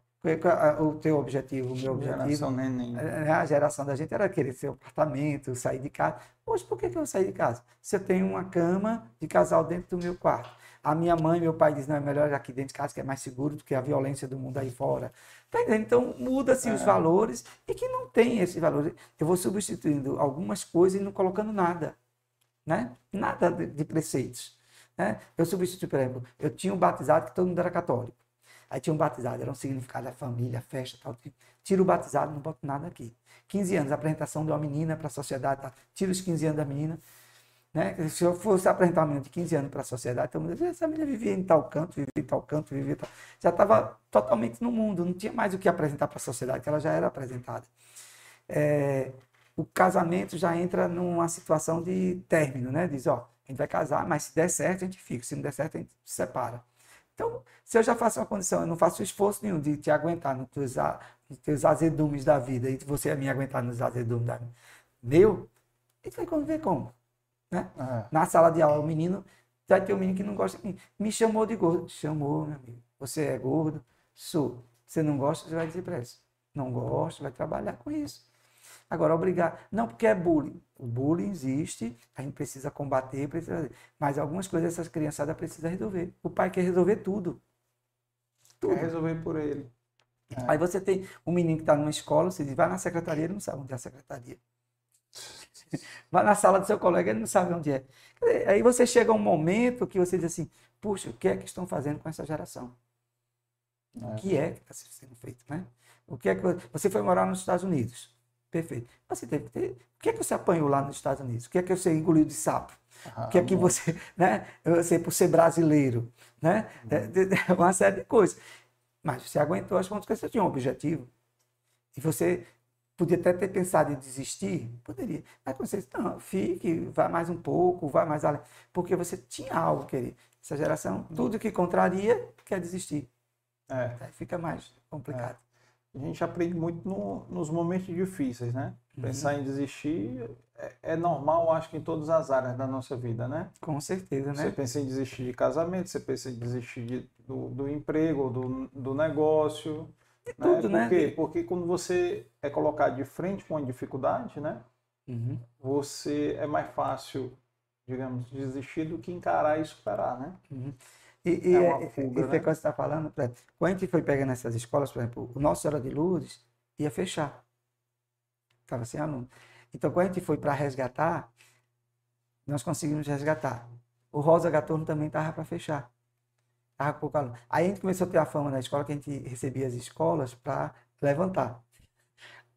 O teu objetivo, o meu objetivo, neném. É, é, a geração da gente era querer ser um apartamento, sair de casa. Hoje, por que, eu sair de casa? Se eu tenho uma cama de casal dentro do meu quarto. A minha mãe e meu pai dizem, não, é melhor aqui dentro de casa, que é mais seguro do que a violência do mundo aí fora. Tá então, muda-se é. os valores e que não tem esse valor. Eu vou substituindo algumas coisas e não colocando nada. Né? Nada de, de preceitos. Né? Eu substituí, por exemplo, eu tinha um batizado que todo mundo era católico. Aí tinha um batizado, era um significado da família, festa, tal. Tira o batizado, não boto nada aqui. 15 anos, apresentação de uma menina para a sociedade, tá? tira os 15 anos da menina. Né? Se eu fosse apresentar uma menina de 15 anos para a sociedade, mundo dizia, essa menina vivia em tal canto, vivia em tal canto, vivia em tal... Já estava totalmente no mundo, não tinha mais o que apresentar para a sociedade, que ela já era apresentada. É, o casamento já entra numa situação de término, né? Diz, ó, a gente vai casar, mas se der certo, a gente fica, se não der certo, a gente se separa. Então, se eu já faço uma condição, eu não faço esforço nenhum de te aguentar nos teus, nos teus azedumes da vida, e você me aguentar nos azedumes da vida, meu, a gente vai conviver como? Né? É. Na sala de aula, o menino, vai ter um menino que não gosta de mim. Me chamou de gordo. Chamou, meu amigo. Você é gordo? Sou. Você não gosta, você vai dizer para eles. Não gosta, vai trabalhar com isso. Agora, obrigar. Não, porque é bullying. O bullying existe, a gente precisa combater, precisa... mas algumas coisas essas criançadas precisam resolver. O pai quer resolver tudo. tudo. Quer resolver por ele. É. Aí você tem um menino que está numa escola, você diz, vai na secretaria, ele não sabe onde é a secretaria. vai na sala do seu colega, ele não sabe onde é. Aí você chega a um momento que você diz assim, puxa, o que é que estão fazendo com essa geração? É. O que é que está sendo feito, né? O que é que você foi morar nos Estados Unidos? Perfeito. Você teve que ter. O que é que você apanhou lá nos Estados Unidos? O que é que você engoliu de sapo? Ah, o que é que você, né? Você por ser brasileiro, né? Uhum. Uma série de coisas. Mas você aguentou as contas que você tinha um objetivo. E você podia até ter pensado em desistir, poderia. Mas você disse, não, fique, vai mais um pouco, vai mais além. Porque você tinha algo, querido. Essa geração, tudo que contraria, quer desistir. É. Aí fica mais complicado. É a gente aprende muito no, nos momentos difíceis, né? Uhum. Pensar em desistir é, é, normal, acho que em todas as áreas da nossa vida, né? Com certeza, né? Você pensa em desistir de casamento, você pensa em desistir de, do, do emprego, do, do negócio. Né? tudo, né? Por quê? Porque quando você é colocado de frente com uma dificuldade, né? Uhum. Você é mais fácil, digamos, desistir do que encarar e superar, né? Uhum. E, e, é uma fuga, e, né? que você está falando, quando a gente foi pegando essas escolas, por exemplo, o Nosso Senhora de Lourdes ia fechar. Estava sem aluno. Então, quando a gente foi para resgatar, nós conseguimos resgatar. O Rosa Gatorno também estava para fechar. Estava com pouco aluno. Aí a gente começou a ter a fama na escola que a gente recebia as escolas para levantar.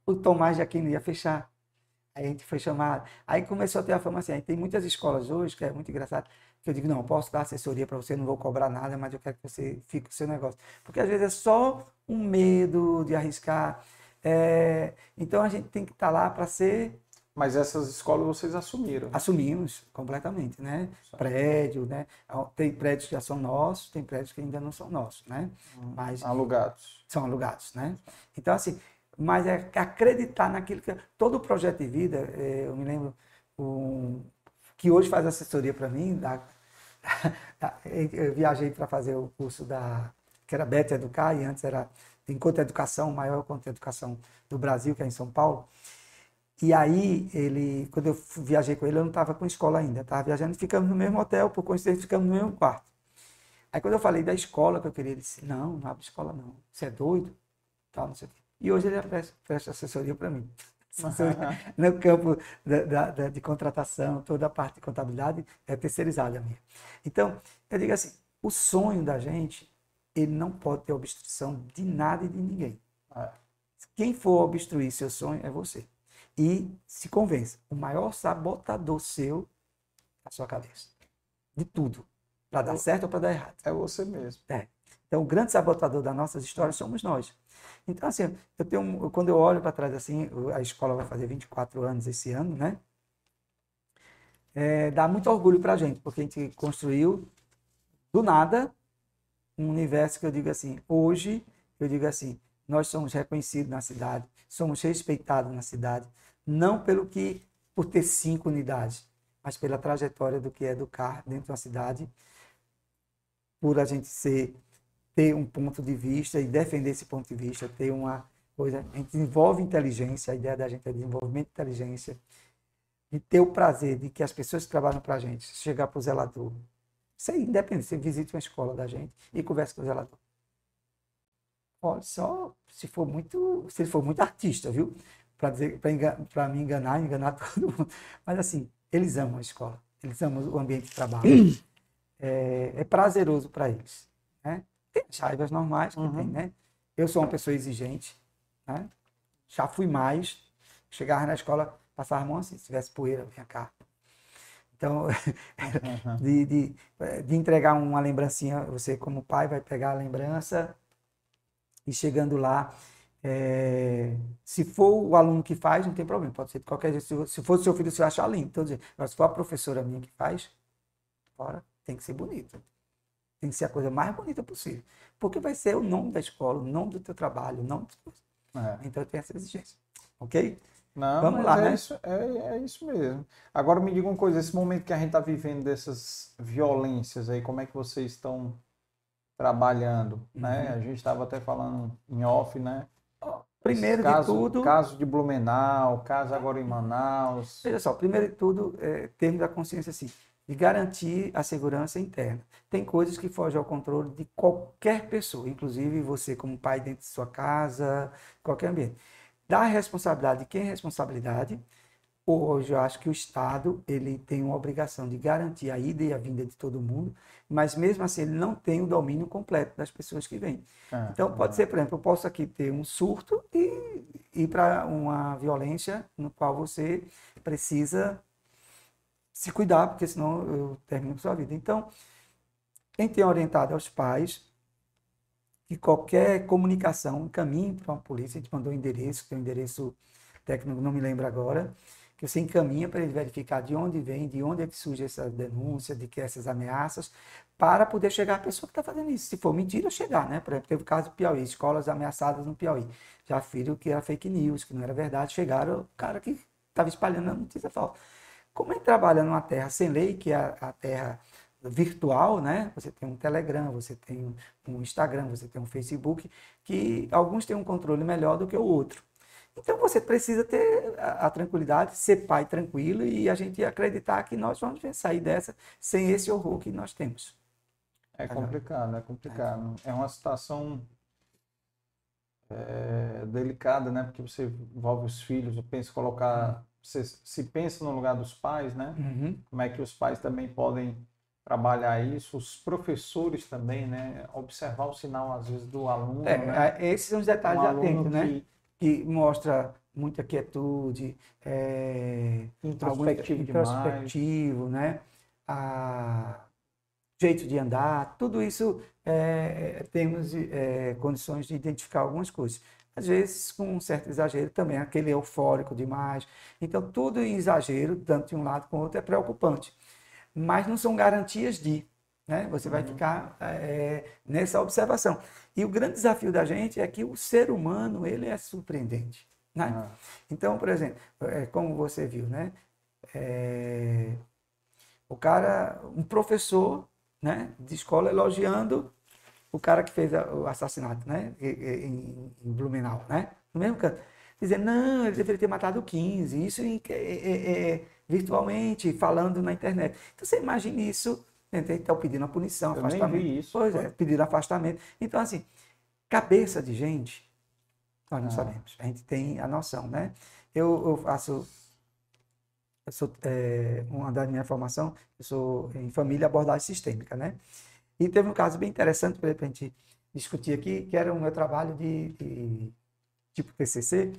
O Tomás de Aquino ia fechar. Aí a gente foi chamado. Aí começou a ter a fama assim. Aí tem muitas escolas hoje, que é muito engraçado que eu digo, não, posso dar assessoria para você, não vou cobrar nada, mas eu quero que você fique com o seu negócio. Porque às vezes é só um medo de arriscar. É... Então a gente tem que estar tá lá para ser. Mas essas escolas vocês assumiram? Assumimos completamente, né? Prédio, né? Tem prédios que já são nossos, tem prédios que ainda não são nossos, né? Hum, mas alugados. São alugados, né? Então assim, mas é acreditar naquilo que todo o projeto de vida, é, eu me lembro um, que hoje faz assessoria para mim. Da, da, eu viajei para fazer o curso da que era Beta Educar e antes era Encontro Educação, o maior encontro de educação do Brasil, que é em São Paulo. E aí, ele, quando eu viajei com ele, eu não estava com escola ainda, estava viajando, ficamos no mesmo hotel, por coincidência, ficamos no mesmo quarto. Aí, quando eu falei da escola que eu queria, ele disse: Não, não abre escola, não. Você é doido? Tal, não sei o quê. E hoje ele presta, presta assessoria para mim. no campo da, da, de contratação, toda a parte de contabilidade é terceirizada minha. Então, eu digo assim, o sonho da gente, ele não pode ter obstrução de nada e de ninguém. É. Quem for obstruir seu sonho é você. E se convença, o maior sabotador seu é a sua cabeça. De tudo. Para dar certo ou para dar errado. É você mesmo. É. Então, o grande sabotador das nossas histórias somos nós. Então, assim, eu tenho, quando eu olho para trás, assim, a escola vai fazer 24 anos esse ano, né? É, dá muito orgulho para a gente, porque a gente construiu do nada um universo que eu digo assim, hoje, eu digo assim, nós somos reconhecidos na cidade, somos respeitados na cidade, não pelo que, por ter cinco unidades, mas pela trajetória do que é educar dentro da cidade, por a gente ser ter um ponto de vista e defender esse ponto de vista, ter uma coisa. A gente desenvolve inteligência, a ideia da gente é desenvolvimento de inteligência, de ter o prazer de que as pessoas que trabalham para a gente, chegar para o zelador, você independente, você visita uma escola da gente e conversa com o zelador. Olha, só se for muito, se ele for muito artista, viu? Para dizer, para me enganar, enganar todo mundo. Mas assim, eles amam a escola, eles amam o ambiente de trabalho. É, é prazeroso para eles, né? Tem as raivas normais que uhum. tem, né? Eu sou uma pessoa exigente, né? Já fui mais. Chegava na escola, passava a mão assim, se tivesse poeira, vinha cá. Então, de, de, de, entregar uma lembrancinha, você como pai vai pegar a lembrança e chegando lá, é, se for o aluno que faz, não tem problema, pode ser de qualquer jeito. Se for o seu filho, você vai achar lindo. Então, mas se for a professora minha que faz, fora, tem que ser bonito. tem que ser a coisa mais bonita possível. Porque vai ser o nome da escola, o nome do teu trabalho, o nome do... É. Então tem essa exigência. Ok? Não, Vamos lá, é né? Isso, é, é isso mesmo. Agora me diga uma coisa, esse momento que a gente está vivendo dessas violências aí, como é que vocês estão trabalhando, né? uhum. né? A gente estava até falando em off, né? Primeiro caso, de tudo. Caso de Blumenau, caso agora em Manaus. Veja só, primeiro de tudo, é, termos a consciência assim, de garantir a segurança interna. Tem coisas que fogem ao controle de qualquer pessoa, inclusive você como pai dentro de sua casa, qualquer ambiente. Dá responsabilidade de quem é responsabilidade. Hoje eu acho que o Estado ele tem uma obrigação de garantir a ida e a vinda de todo mundo, mas mesmo assim ele não tem o domínio completo das pessoas que vêm. Ah, então pode ah. ser, por exemplo, eu posso aqui ter um surto e ir para uma violência no qual você precisa se cuidar, porque senão eu termino com sua vida. Então, quem tem orientado aos pais que qualquer comunicação encaminhe para uma polícia, a gente mandou um endereço, tem um endereço técnico, não me lembro agora, que você encaminha para ele verificar de onde vem, de onde é que surge essa denúncia, de que essas ameaças, para poder chegar à pessoa que está fazendo isso. Se for mentira, chegar, né? Por exemplo, teve o caso do Piauí, escolas ameaçadas no Piauí. Já afirmo que era fake news, que não era verdade, chegaram o cara que estava espalhando a notícia falsa. Como ele trabalha numa terra sem lei, que é a, terra virtual, né? Você tem um Telegram, você tem um Instagram, você tem um Facebook, que alguns têm um controle melhor do que o outro. Então você precisa ter a, a, tranquilidade, ser pai tranquilo e a gente acreditar que nós vamos sair dessa sem esse horror que nós temos. É complicado, é complicado. É, é uma situação é, delicada, né? Porque você envolve os filhos, eu penso colocar, você se pensa no lugar dos pais, né? Uhum. Como é que os pais também podem trabalhar isso, os professores também, né? Observar o sinal às vezes do aluno. É, né? esses são os detalhes um atentos, né? Que que mostra muita quietude, é, introspectivo, introspectivo né? A jeito de andar, tudo isso é, temos é, condições de identificar algumas coisas. Às vezes com um certo exagero também, aquele eufórico demais. Então, tudo em exagero, tanto de um lado como do outro, é preocupante. Mas não são garantias de. Né? Você vai uhum. ficar é, nessa observação. E o grande desafio da gente é que o ser humano ele é surpreendente. Né? Uhum. Então, por exemplo, é, como você viu, né? É, o cara, um professor né, de escola elogiando o cara que fez o assassinato né, em, em Blumenau, né? no mesmo canto. Dizendo, não, ele deveria ter matado 15, isso em, é, virtualmente, falando na internet. Então, você imagina isso então pedindo a punição, Eu afastamento. Nem vi isso. Pois é, pedindo afastamento. Então, assim, cabeça de gente, nós não ah. sabemos. A gente tem a noção, né? Eu, eu faço. Eu sou, é, uma da minha formação, eu sou em família abordagem sistêmica, né? E teve um caso bem interessante para a gente discutir aqui, que era o meu trabalho de, de tipo TCC,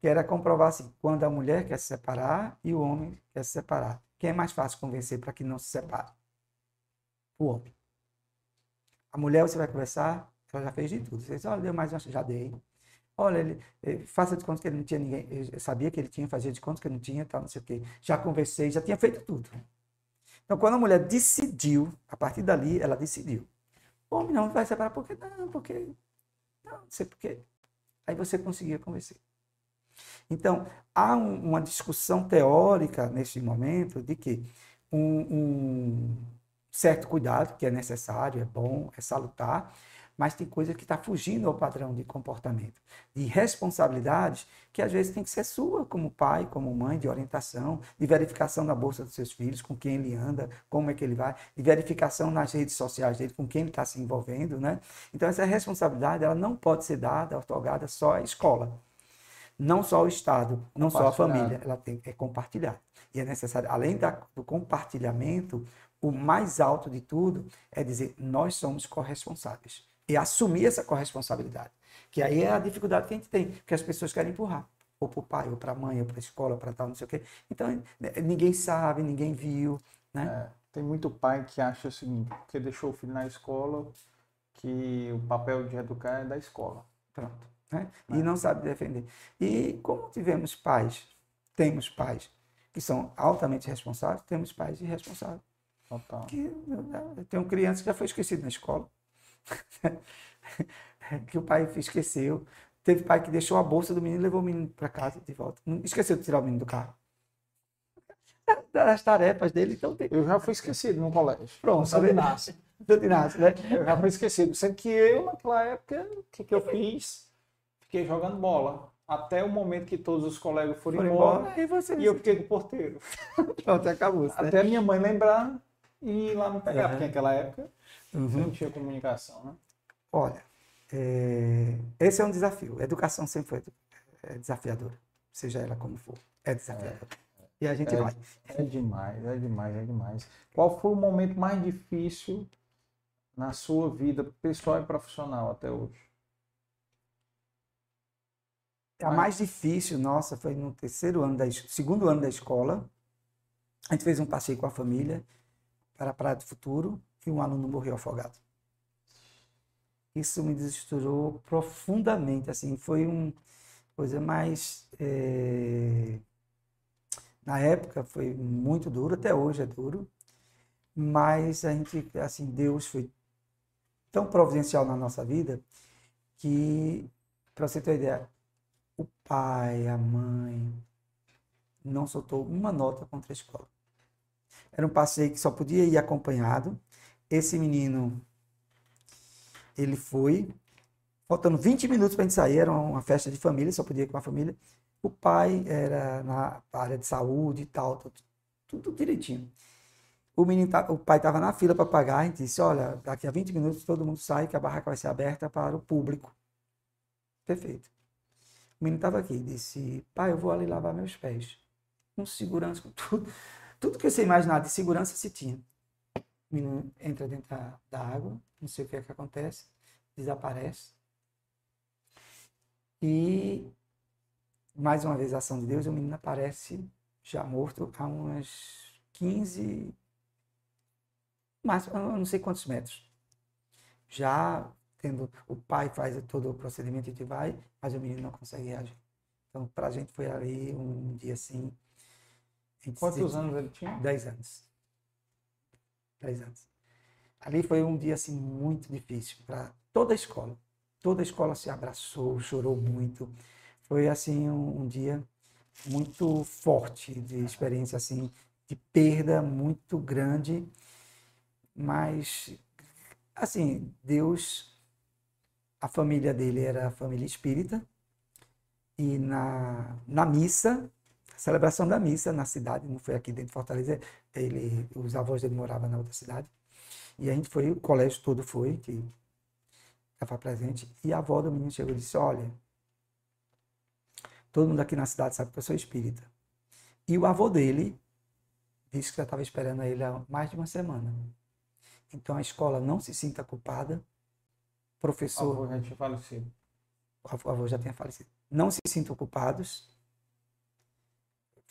que era comprovar assim, quando a mulher quer se separar e o homem quer se separar. Quem é mais fácil convencer para que não se separe? O homem. A mulher você vai conversar, ela já fez de tudo. Você diz, olha, deu mais uma, já dei. Olha, ele, ele, faça de conta que ele não tinha ninguém, eu sabia que ele tinha, fazia de conta que ele não tinha, tal, não sei o quê. Já conversei, já tinha feito tudo. Então, quando a mulher decidiu, a partir dali, ela decidiu. O homem não vai separar porque não, porque não, não sei porquê. Aí você conseguia convencer. Então, há um, uma discussão teórica nesse momento de que um, um certo cuidado, que é necessário, é bom, é salutar, mas tem coisa que está fugindo ao padrão de comportamento, de responsabilidades que às vezes tem que ser sua, como pai, como mãe, de orientação, de verificação da bolsa dos seus filhos, com quem ele anda, como é que ele vai, de verificação nas redes sociais dele, com quem ele está se envolvendo, né? Então essa responsabilidade ela não pode ser dada, otorgada só à escola, não só ao Estado, não só à família, ela tem é compartilhar. E é necessário, além da, do compartilhamento, o mais alto de tudo é dizer nós somos corresponsáveis e assumir essa corresponsabilidade. Que aí é a dificuldade que a gente tem, que as pessoas querem empurrar. Ou para o pai, ou para a mãe, ou para a escola, para tal, não sei o quê. Então, ninguém sabe, ninguém viu. Né? É, tem muito pai que acha o seguinte, que deixou o filho na escola, que o papel de educar é da escola. Pronto. Né? É. E não sabe defender. E como tivemos pais, temos pais que são altamente responsáveis, temos pais irresponsáveis. Total. Que, eu tenho criança que já foi esquecido na escola. que o pai esqueceu. Teve pai que deixou a bolsa do menino e levou o menino para casa de volta. Esqueceu de tirar o menino do carro. Das tarefas dele, então tem... Eu já fui esquecido no colégio. Pronto, Inácio. Santo Inácio, né? Eu já fui esquecido. Sendo que eu, naquela época, o que, que eu fiz? Fiquei jogando bola. Até o momento que todos os colegas foram, foram embora. embora. E, e eu fiquei com o porteiro. Pronto, acabou. Né? Até a minha mãe lembrar e ir lá me pegar, uhum. porque naquela época uhum. não tinha comunicação, né? Olha, é... esse é um desafio. A educação sempre foi é desafiadora, seja ela como for. É desafiadora. É. E a gente é, vai. É demais, é demais, é demais. Qual foi o momento mais difícil na sua vida pessoal e profissional até hoje? A mais difícil, nossa, foi no terceiro ano da segundo ano da escola. A gente fez um passeio com a família para a Praia do Futuro e um aluno morreu afogado. Isso me desestruturou profundamente, assim, foi uma coisa mais é... na época foi muito duro, até hoje é duro, mas a gente, assim, Deus foi tão providencial na nossa vida que, para você ter uma ideia, o pai, a mãe, não soltou uma nota contra a escola. Era um passeio que só podia ir acompanhado. Esse menino, ele foi, faltando 20 minutos para a gente sair, era uma festa de família, só podia ir com a família. O pai era na área de saúde e tal, tudo, tudo direitinho. O, menino, o pai estava na fila para pagar, a gente disse, olha, daqui a 20 minutos todo mundo sai, que a barraca vai ser aberta para o público. Perfeito. O menino estava aqui, disse, pai, eu vou ali lavar meus pés. Com segurança, com tudo. Tudo que você imaginar de segurança se tinha. O menino entra dentro da, da água, não sei o que é que acontece, desaparece. E, mais uma vez, a ação de Deus, o menino aparece já morto a umas 15, mas eu não sei quantos metros. Já tendo o pai faz todo o procedimento e vai, mas o menino não consegue reagir. Então, para a gente foi ali um dia assim. Quantos anos ele tinha? Dez anos. Dez anos. Ali foi um dia assim muito difícil para toda a escola. Toda a escola se abraçou, chorou muito. Foi assim um, um dia muito forte de experiência assim de perda muito grande, mas assim Deus a família dele era a família espírita, e na, na missa, celebração da missa na cidade, não foi aqui dentro de Fortaleza, ele, os avós dele moravam na outra cidade, e a gente foi, o colégio todo foi, que estava presente, e a avó do menino chegou e disse, olha, todo mundo aqui na cidade sabe que eu sou espírita. E o avô dele disse que já estava esperando ele há mais de uma semana. Então a escola não se sinta culpada, professor. O avô já tinha falecido. O avô já tinha falecido. Não se sintam culpados.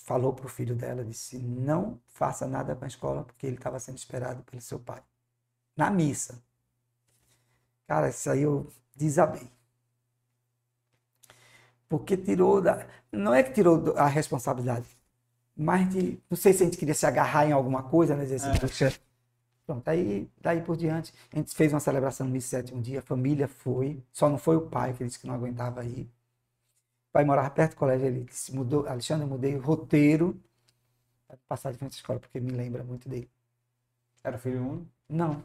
Falou para o filho dela, disse: não faça nada com a escola, porque ele estava sendo esperado pelo seu pai. Na missa. Cara, isso aí eu desabei. Porque tirou da. Não é que tirou a responsabilidade, mas de, não sei se a gente queria se agarrar em alguma coisa, né? Dizer assim, é. Pronto, aí daí por diante, a gente fez uma celebração no 2007 um dia, a família foi, só não foi o pai, que disse que não aguentava ir. Pai morava perto do colégio, ele disse, mudou, Alexandre, eu mudei o roteiro para passar de frente à escola, porque me lembra muito dele. Era filho único? Não.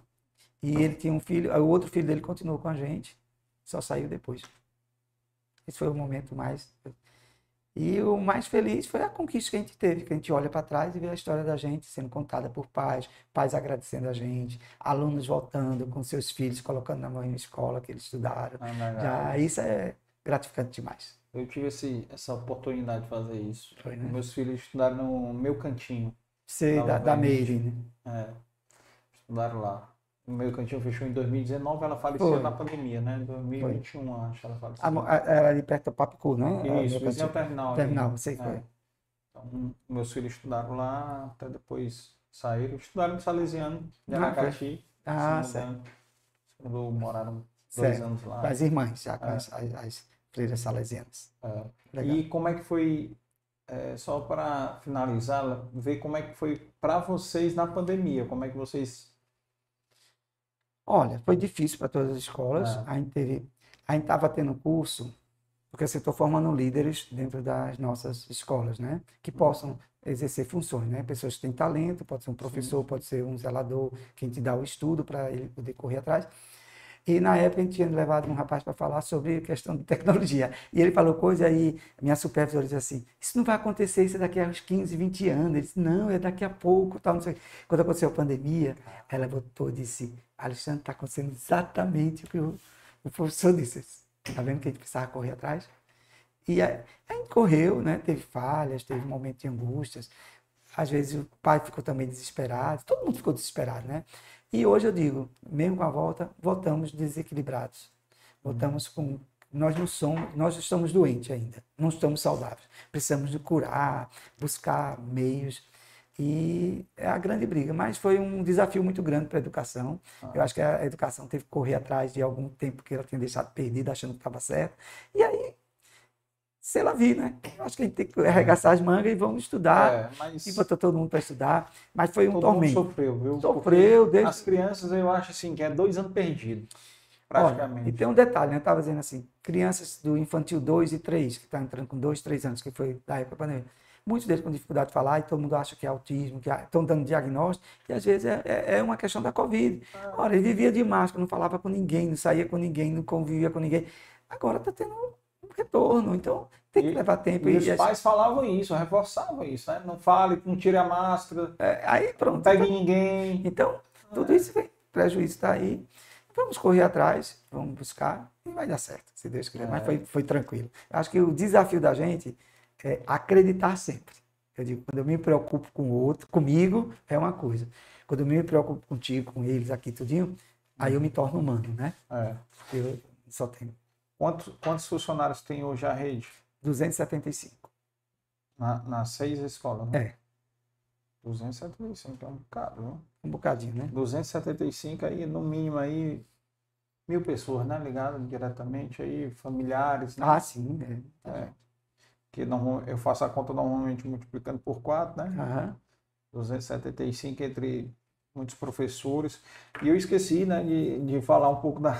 E ele tinha um filho, o outro filho dele continuou com a gente, só saiu depois. Esse foi o momento mais e o mais feliz foi a conquista que a gente teve, que a gente olha para trás e vê a história da gente sendo contada por pais, pais agradecendo a gente, alunos voltando com seus filhos, colocando na mão na escola que eles estudaram. Ah, Já, isso é gratificante demais. Eu tive esse, essa oportunidade de fazer isso. Foi, né? Meus filhos estudaram no meu cantinho. Sei, da, da né? É, estudaram lá. O meu cantinho fechou em 2019, ela faleceu Foi. na pandemia, né? 2021, foi. acho, ela faleceu. era ali perto do Papicu, né? Isso, vizinho ao terminal. Terminal, ali. sei que é. foi. Então, meus filhos estudaram lá, até depois saíram. Estudaram no Salesiano, de ah, Aracati. Ah, certo. Quando moraram dois certo. anos lá. As irmãs, já, é. as, as freiras salesianas. É. E como é que foi é, só para finalizar, ver como é que foi para vocês na pandemia, como é que vocês... Olha, foi difícil para todas as escolas, é. a gente teve, a gente estava tendo curso, porque assim, estou formando líderes dentro das nossas escolas, né, que possam exercer funções, né, pessoas que têm talento, pode ser um professor, Sim. pode ser um zelador, quem te dá o estudo para ele poder correr atrás, e na época a gente tinha levado um rapaz para falar sobre questão de tecnologia. E ele falou coisa aí, minha supervisora disse assim: Isso não vai acontecer, isso é daqui a uns 15, 20 anos. Ele disse: Não, é daqui a pouco. Tal, não sei. Quando aconteceu a pandemia, ela voltou e disse: Alexandre, está acontecendo exatamente o que o, o professor disse. Está vendo que a gente precisava correr atrás? E a, a gente correu, né? teve falhas, teve momentos de angústias. Às vezes o pai ficou também desesperado, todo mundo ficou desesperado, né? E hoje eu digo, mesmo com a volta, voltamos desequilibrados. Voltamos com nós não somos, nós estamos doentes ainda, não estamos saudáveis. Precisamos de curar, buscar meios e é a grande briga. Mas foi um desafio muito grande para a educação. Ah. Eu acho que a educação teve que correr atrás de algum tempo que ela tinha deixado perdida, achando que estava certo. E aí sei lá vi, né? Acho que a gente tem que arregaçar as mangas e vamos estudar. É, mas... E botou todo mundo para estudar. Mas foi um todo tormento. Mundo sofreu, viu? Sofreu. Desde... As crianças, eu acho assim, que é dois anos perdidos. Praticamente. Olha, e tem um detalhe, né? Eu estava dizendo assim, crianças do infantil 2 e 3, que estão tá entrando com 2, 3 anos, que foi da época da pandemia. Muitos deles com dificuldade de falar e todo mundo acha que é autismo, que estão dando diagnóstico, e às vezes é, é, é uma questão da Covid. Ah. Olha, ele vivia de máscara, não falava com ninguém, não saía com ninguém, não convivia com ninguém. Agora está tendo retorno. Então, tem que e, levar tempo. E, e os gente... pais falavam isso, reforçavam isso, né? Não fale, não tire a máscara. É, aí pronto. Não pegue então, ninguém. Então, tudo é. isso vem. prejuízo está aí. Vamos correr atrás, vamos buscar e vai dar certo, se Deus quiser. É. Mas foi, foi tranquilo. Acho que o desafio da gente é acreditar sempre. Eu digo, quando eu me preocupo com o outro, comigo, é uma coisa. Quando eu me preocupo contigo, com eles aqui, tudinho, aí eu me torno humano, né? É. Eu só tenho. Quantos, quantos funcionários tem hoje a rede? 275. Na, nas seis escolas, né? É. 275 é um bocado, né? Um bocadinho, né? 275 aí, no mínimo aí, mil pessoas, né? Ligadas diretamente aí, familiares, né? Ah, sim, é. é. Que não, eu faço a conta normalmente multiplicando por quatro, né? Aham. 275 entre muitos professores. E eu esqueci, né, de, de falar um pouco da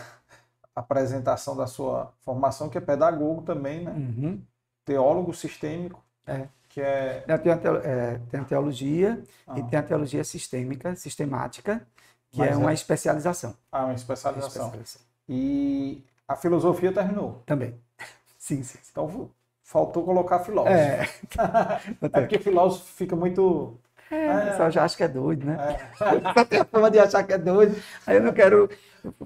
apresentação da sua formação, que é pedagogo também, né? Uhum teólogo sistêmico, é. que é... Tem a, teolo, é, tem a teologia ah. e tem a teologia sistêmica, sistemática, que Mas é uma é... especialização. Ah, uma especialização. especialização. E a filosofia terminou? Também. Sim, sim. Então faltou colocar filósofo. É, é porque filósofo fica muito é, o pessoal já acha que é doido, né? É. Só tem a forma de achar que é doido. Aí eu não quero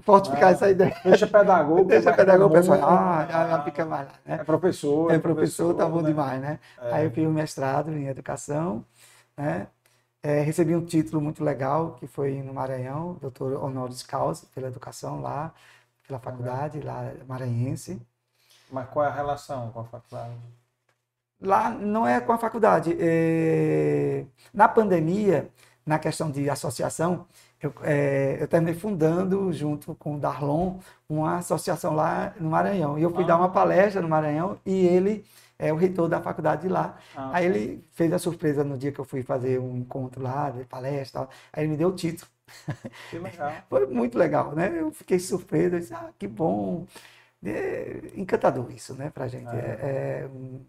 fortificar é. essa ideia. Deixa pedagogo. Deixa pedagogo, o pessoal, ah, já, fica mais lá, né? É professor. É professor, tá bom né? demais, né? É. Aí eu fiz um mestrado em educação, né? É, recebi um título muito legal, que foi no Maranhão, doutor honoris causa, pela educação lá, pela faculdade lá maranhense. Mas qual é a relação com a faculdade? Lá não é com a faculdade. É... Na pandemia, na questão de associação, eu, é, eu, terminei fundando, junto com o Darlon, uma associação lá no Maranhão. E eu fui ah. dar uma palestra no Maranhão e ele é o reitor da faculdade de lá. Ah, Aí ele fez a surpresa no dia que eu fui fazer um encontro lá, de palestra. Tal. Aí ele me deu o título. Que legal. Foi muito legal, né? Eu fiquei surpreso. Eu disse, ah, que bom. É encantador isso, né, pra gente. É, é, é um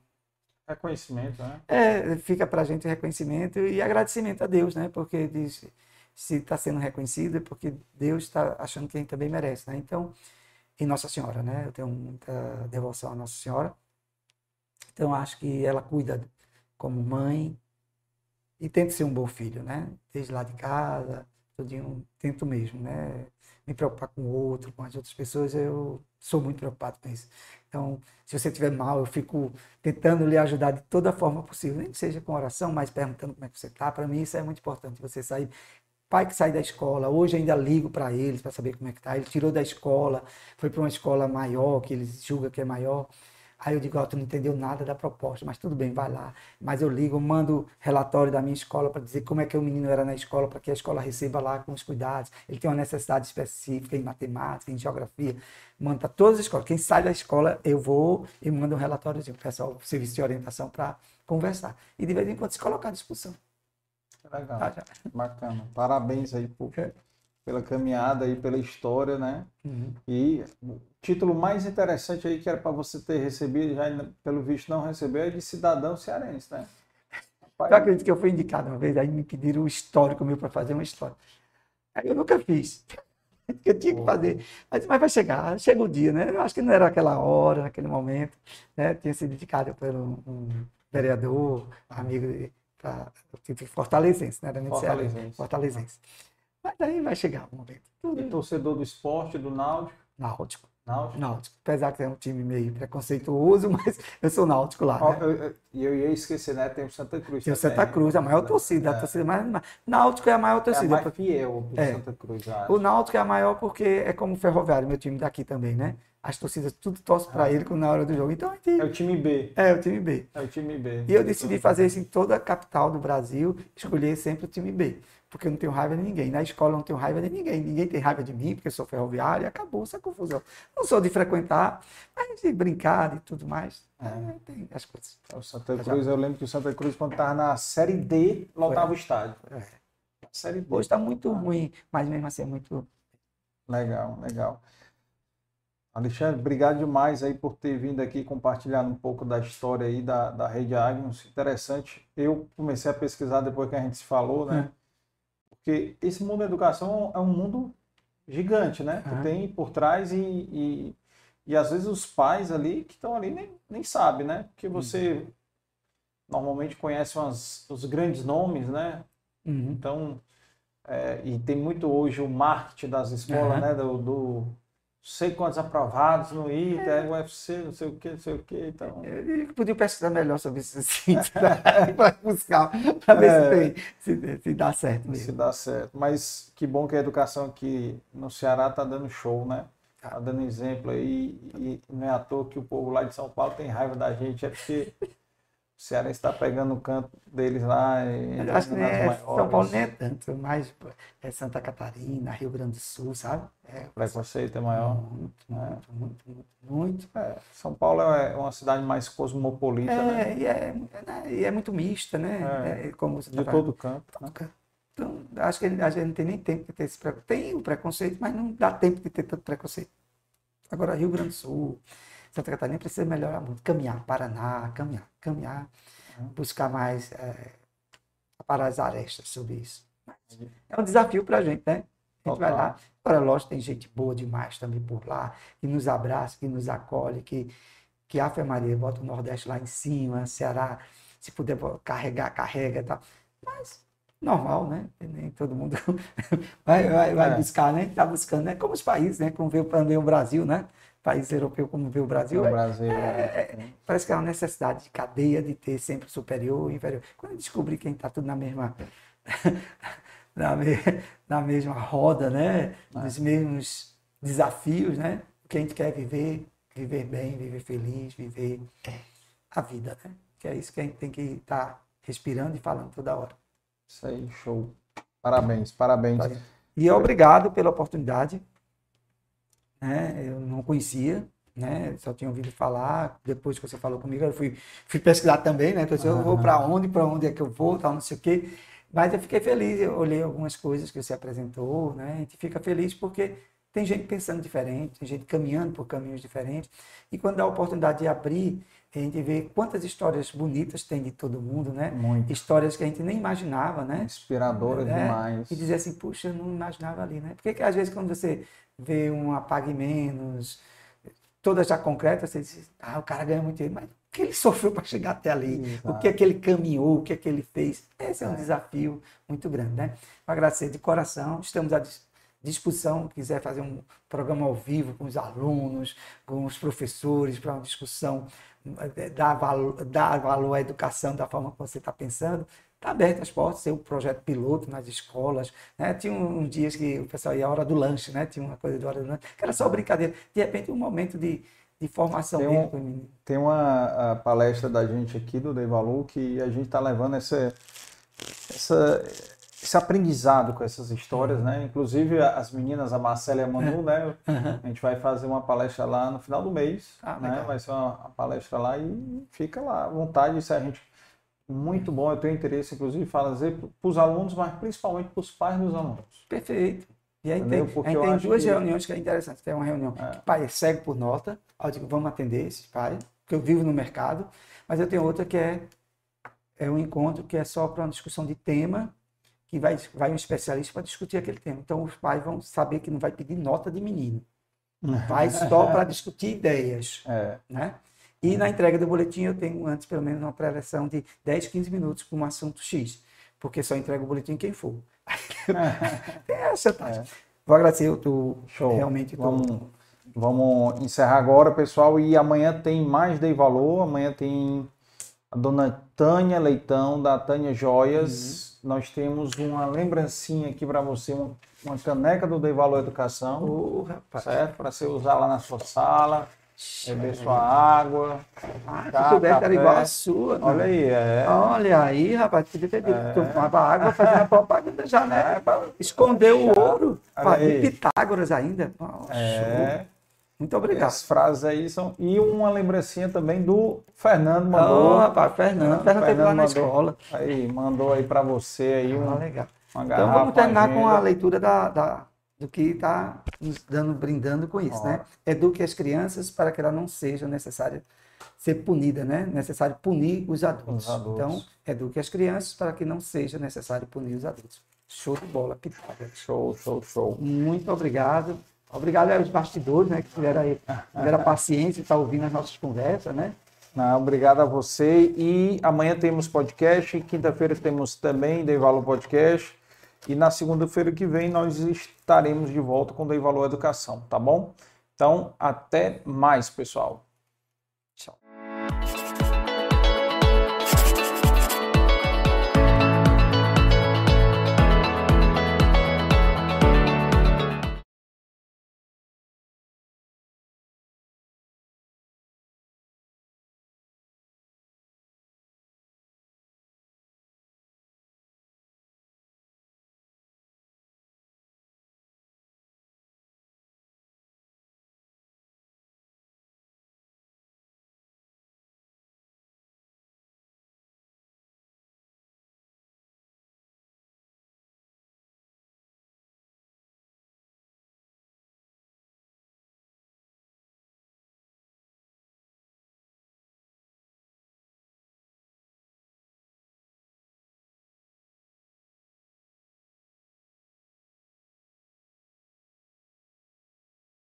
Reconhecimento, né? É, fica para a gente reconhecimento e agradecimento a Deus, né? Porque diz, se está sendo reconhecido é porque Deus está achando que a gente também merece, né? Então, e Nossa Senhora, né? Eu tenho muita devoção a Nossa Senhora. Então, acho que ela cuida como mãe e tento ser um bom filho, né? Desde lá de casa, tudinho, tento mesmo, né? Me preocupar com o outro, com as outras pessoas, eu sou muito preocupado com isso. Então, se você estiver mal, eu fico tentando lhe ajudar de toda forma possível, nem que seja com oração, mas perguntando como é que você está. Para mim, isso é muito importante. Você sair. Pai que sai da escola, hoje ainda ligo para eles para saber como é que está. Ele tirou da escola, foi para uma escola maior, que eles julgam que é maior. Aí eu digo, ó, oh, tu não entendeu nada da proposta, mas tudo bem, vai lá. Mas eu ligo, mando relatório da minha escola para dizer como é que o menino era na escola, para que a escola receba lá com os cuidados. Ele tem uma necessidade específica em matemática, em geografia. Manda para todas as escolas. Quem sai da escola, eu vou e mando um relatório para o pessoal, serviço de orientação, para conversar. E de vez em quando se colocar à discussão. Legal. Tá, Bacana. Parabéns aí por, é. Pela caminhada aí, pela história, né? Uhum. E o título mais interessante aí que era para você ter recebido, já pelo visto não recebeu, é de cidadão cearense, né? Eu acredito que eu fui indicado uma vez, aí me pediram o histórico meu para fazer uma história. Aí eu nunca fiz. Eu tinha que fazer. Mas, mas vai chegar, chega o dia, né? Eu acho que não era aquela hora, naquele momento. Né? Tinha sido indicado por um, um vereador, amigo de, pra, tipo fortalezense, né? Era fortalezense. fortalezense. Mas daí vai chegar o momento. Tudo. E torcedor do esporte, do Náutico? Náutico. Náutico. Náutico. Apesar que é um time meio preconceituoso, mas eu sou náutico lá. E né? eu, eu, ia esquecer, né? Tem o Santa Cruz. Tem o Santa Cruz, a maior torcida. É. A torcida mais, náutico é a maior torcida. É a mais fiel do é. Santa Cruz. O Náutico é a maior porque é como o Ferroviário, meu time daqui também, né? As torcidas tudo torcem para ele na hora do jogo. Então, gente... É o time B. É, o time B. É o time B. E eu decidi fazer isso em toda a capital do Brasil, escolher sempre o time B porque eu não tenho raiva de ninguém. Na escola eu não tenho raiva de ninguém. Ninguém tem raiva de mim, porque eu sou ferroviário, e acabou essa confusão. Não sou de frequentar, mas de brincar e tudo mais. É. é. tem as coisas. O Santa Cruz, eu lembro que o Santa Cruz, quando estava na Série D, lotava o estádio. É. Série D. Hoje está muito ruim, mas mesmo assim é muito. Legal, legal. Alexandre, obrigado demais aí por ter vindo aqui compartilhar um pouco da história aí da, da Rede Agnus. Interessante. Eu comecei a pesquisar depois que a gente se falou, né? É porque esse mundo da educação é um mundo gigante, né? Que tem por trás e, e, e, às vezes os pais ali que estão ali nem, nem sabem, né? Porque você uhum. normalmente conhece umas, os grandes nomes, né? Uhum. Então, é, e tem muito hoje o marketing das escolas, uhum. né? Do, do, sei quantos aprovados no ITA, é. UFC, não sei o que, não sei o que. Então... Eu podia pesquisar melhor sobre isso assim, para buscar, para ver é, se, tem, se, se, dá certo mesmo. Se dá certo. Mas que bom que a educação aqui no Ceará está dando show, né? Está dando exemplo aí, e não é à toa que o povo lá de São Paulo tem raiva da gente, é porque o Ceará está pegando o canto deles lá. Eu acho que é, São Paulo nem é tanto, mas é Santa Catarina, Rio Grande do Sul, sabe? É, o preconceito é maior. Muito, é. muito, muito, muito. muito. É, São Paulo é uma cidade mais cosmopolita, é, né? E é, né, e é muito mista, né? É, como você de tá todo canto. Né? Então, acho que a gente não tem nem tempo de ter esse preconceito. Tem o preconceito, mas não dá tempo de ter tanto preconceito. Agora, Rio Grande do Sul, Santa Catarina precisa melhorar muito. Caminhar, Paraná, caminhar, caminhar, uhum. buscar mais é, parar as arestas sobre isso. Mas é um desafio para a gente, né? A gente vai lá. Agora, lógico, tem gente boa demais também por lá, que nos abraça, que nos acolhe, que, que Ave Maria, bota o Nordeste lá em cima, Ceará, se puder carregar, carrega e tal. Mas, normal, né? Nem todo mundo vai, vai, vai é. buscar, né? Está buscando, né? Como os países, né? Como veio também o Brasil, né? País europeu como vê o Brasil, o é, Brasil é, é, é, parece que é uma necessidade de cadeia de ter sempre superior e inferior. Quando eu descobri que a gente está tudo na mesma na, me, na mesma roda, né? Nos mesmos desafios, né? O que a gente quer viver, viver bem, viver feliz, viver a vida, né? Que é isso que a gente tem que estar tá respirando e falando toda hora. Isso aí, show. Parabéns, parabéns. E obrigado pela oportunidade né? Eu não conhecia, né? Só tinha ouvido falar. Depois que você falou comigo, eu fui, fui pesquisar também, né? Então, eu vou para onde, para onde é que eu vou, tal, não sei o quê. Mas eu fiquei feliz, eu olhei algumas coisas que você apresentou, né? A gente fica feliz porque tem gente pensando diferente, tem gente caminhando por caminhos diferentes. E quando dá a oportunidade de abrir, a gente vê quantas histórias bonitas tem de todo mundo, né? Muito. Histórias que a gente nem imaginava, né? Inspiradoras é, demais. E dizer assim, puxa, eu não imaginava ali, né? Porque às vezes quando você vê um apague menos, todas já concretas, você diz, ah, o cara ganha muito dinheiro, mas o que ele sofreu para chegar até ali? Exato. O que é que ele caminhou? O que é que ele fez? Esse é um é. desafio muito grande, né? Agradecer de coração, estamos à disposição, quiser fazer um programa ao vivo com os alunos, com os professores, para uma discussão, eh, dar valor, dar valor à educação da forma que você está pensando, Está aberto as portas, ser um projeto piloto nas escolas. Né? Tinha uns dias que o pessoal ia à hora do lanche, né? tinha uma coisa de hora do lanche, que era só brincadeira. De repente, um momento de, de formação tem um, Tem uma palestra da gente aqui do Dei Valor que a gente está levando essa, essa, esse aprendizado com essas histórias, né? Inclusive as meninas, a Marcela e a Manu, né? A gente vai fazer uma palestra lá no final do mês, ah, né? Vai ser uma, uma, palestra lá e fica lá à vontade se a gente muito bom, eu tenho interesse, inclusive, em fazer para os alunos, mas principalmente para os pais dos alunos. Perfeito. E aí tem, Porque aí tem duas que... reuniões que é interessante. Tem uma reunião é. que pai é cego por nota, eu digo, vamos atender esses pais, porque eu vivo no mercado, mas eu tenho outra que é, é um encontro que é só para uma discussão de tema, que vai, vai um especialista para discutir aquele tema. Então os pais vão saber que não vai pedir nota de menino. Vai só para discutir ideias. É. Né? E na entrega do boletim eu tenho antes pelo menos uma pré-eleção de 10, 15 minutos para um assunto X, porque só entrega o boletim quem for. Tem essa tática. É. Vou agradecer, eu tô Show. realmente tô... Vamos, vamos encerrar agora, pessoal, e amanhã tem mais Dei Valor, amanhã tem a dona Tânia Leitão, da Tânia Joias. Uhum. Nós temos uma lembrancinha aqui para você, uma, uma, caneca do Dei Valor Educação, oh, certo? Para você usar lá na sua sala beber sua água. Ah, se soubesse era igual a sua. Né? Olha aí, é. Olha aí, rapaz, podia ter dito é. tomava água, fazendo a propaganda já, né? É, para esconder o ouro. Fazer Pitágoras ainda. Nossa, é. Muito obrigado. As frases aí são. E uma lembrancinha também do Fernando mandou. Oh, rapaz, Fernando. Fernando, Fernando lá na escola. Aí, mandou aí para você aí um, ah, legal. Então vamos terminar com a leitura da, da do que está nos dando, brindando com isso, né? Eduque as crianças para que ela não seja necessária ser punida, né? Necessário punir os adultos. os adultos. Então, eduque as crianças para que não seja necessário punir os adultos. Show de bola, pitada. Show, show, show. Muito obrigado. Obrigado aos bastidores, né? Que tiveram, aí, tiveram a paciência de estar ouvindo as nossas conversas, né? Não, obrigado a você. E amanhã temos podcast. Quinta-feira temos também Dei Valor Podcast. E na segunda-feira que vem nós estaremos de volta com o Dei Valor Educação, tá bom? Então, até mais, pessoal. Tchau.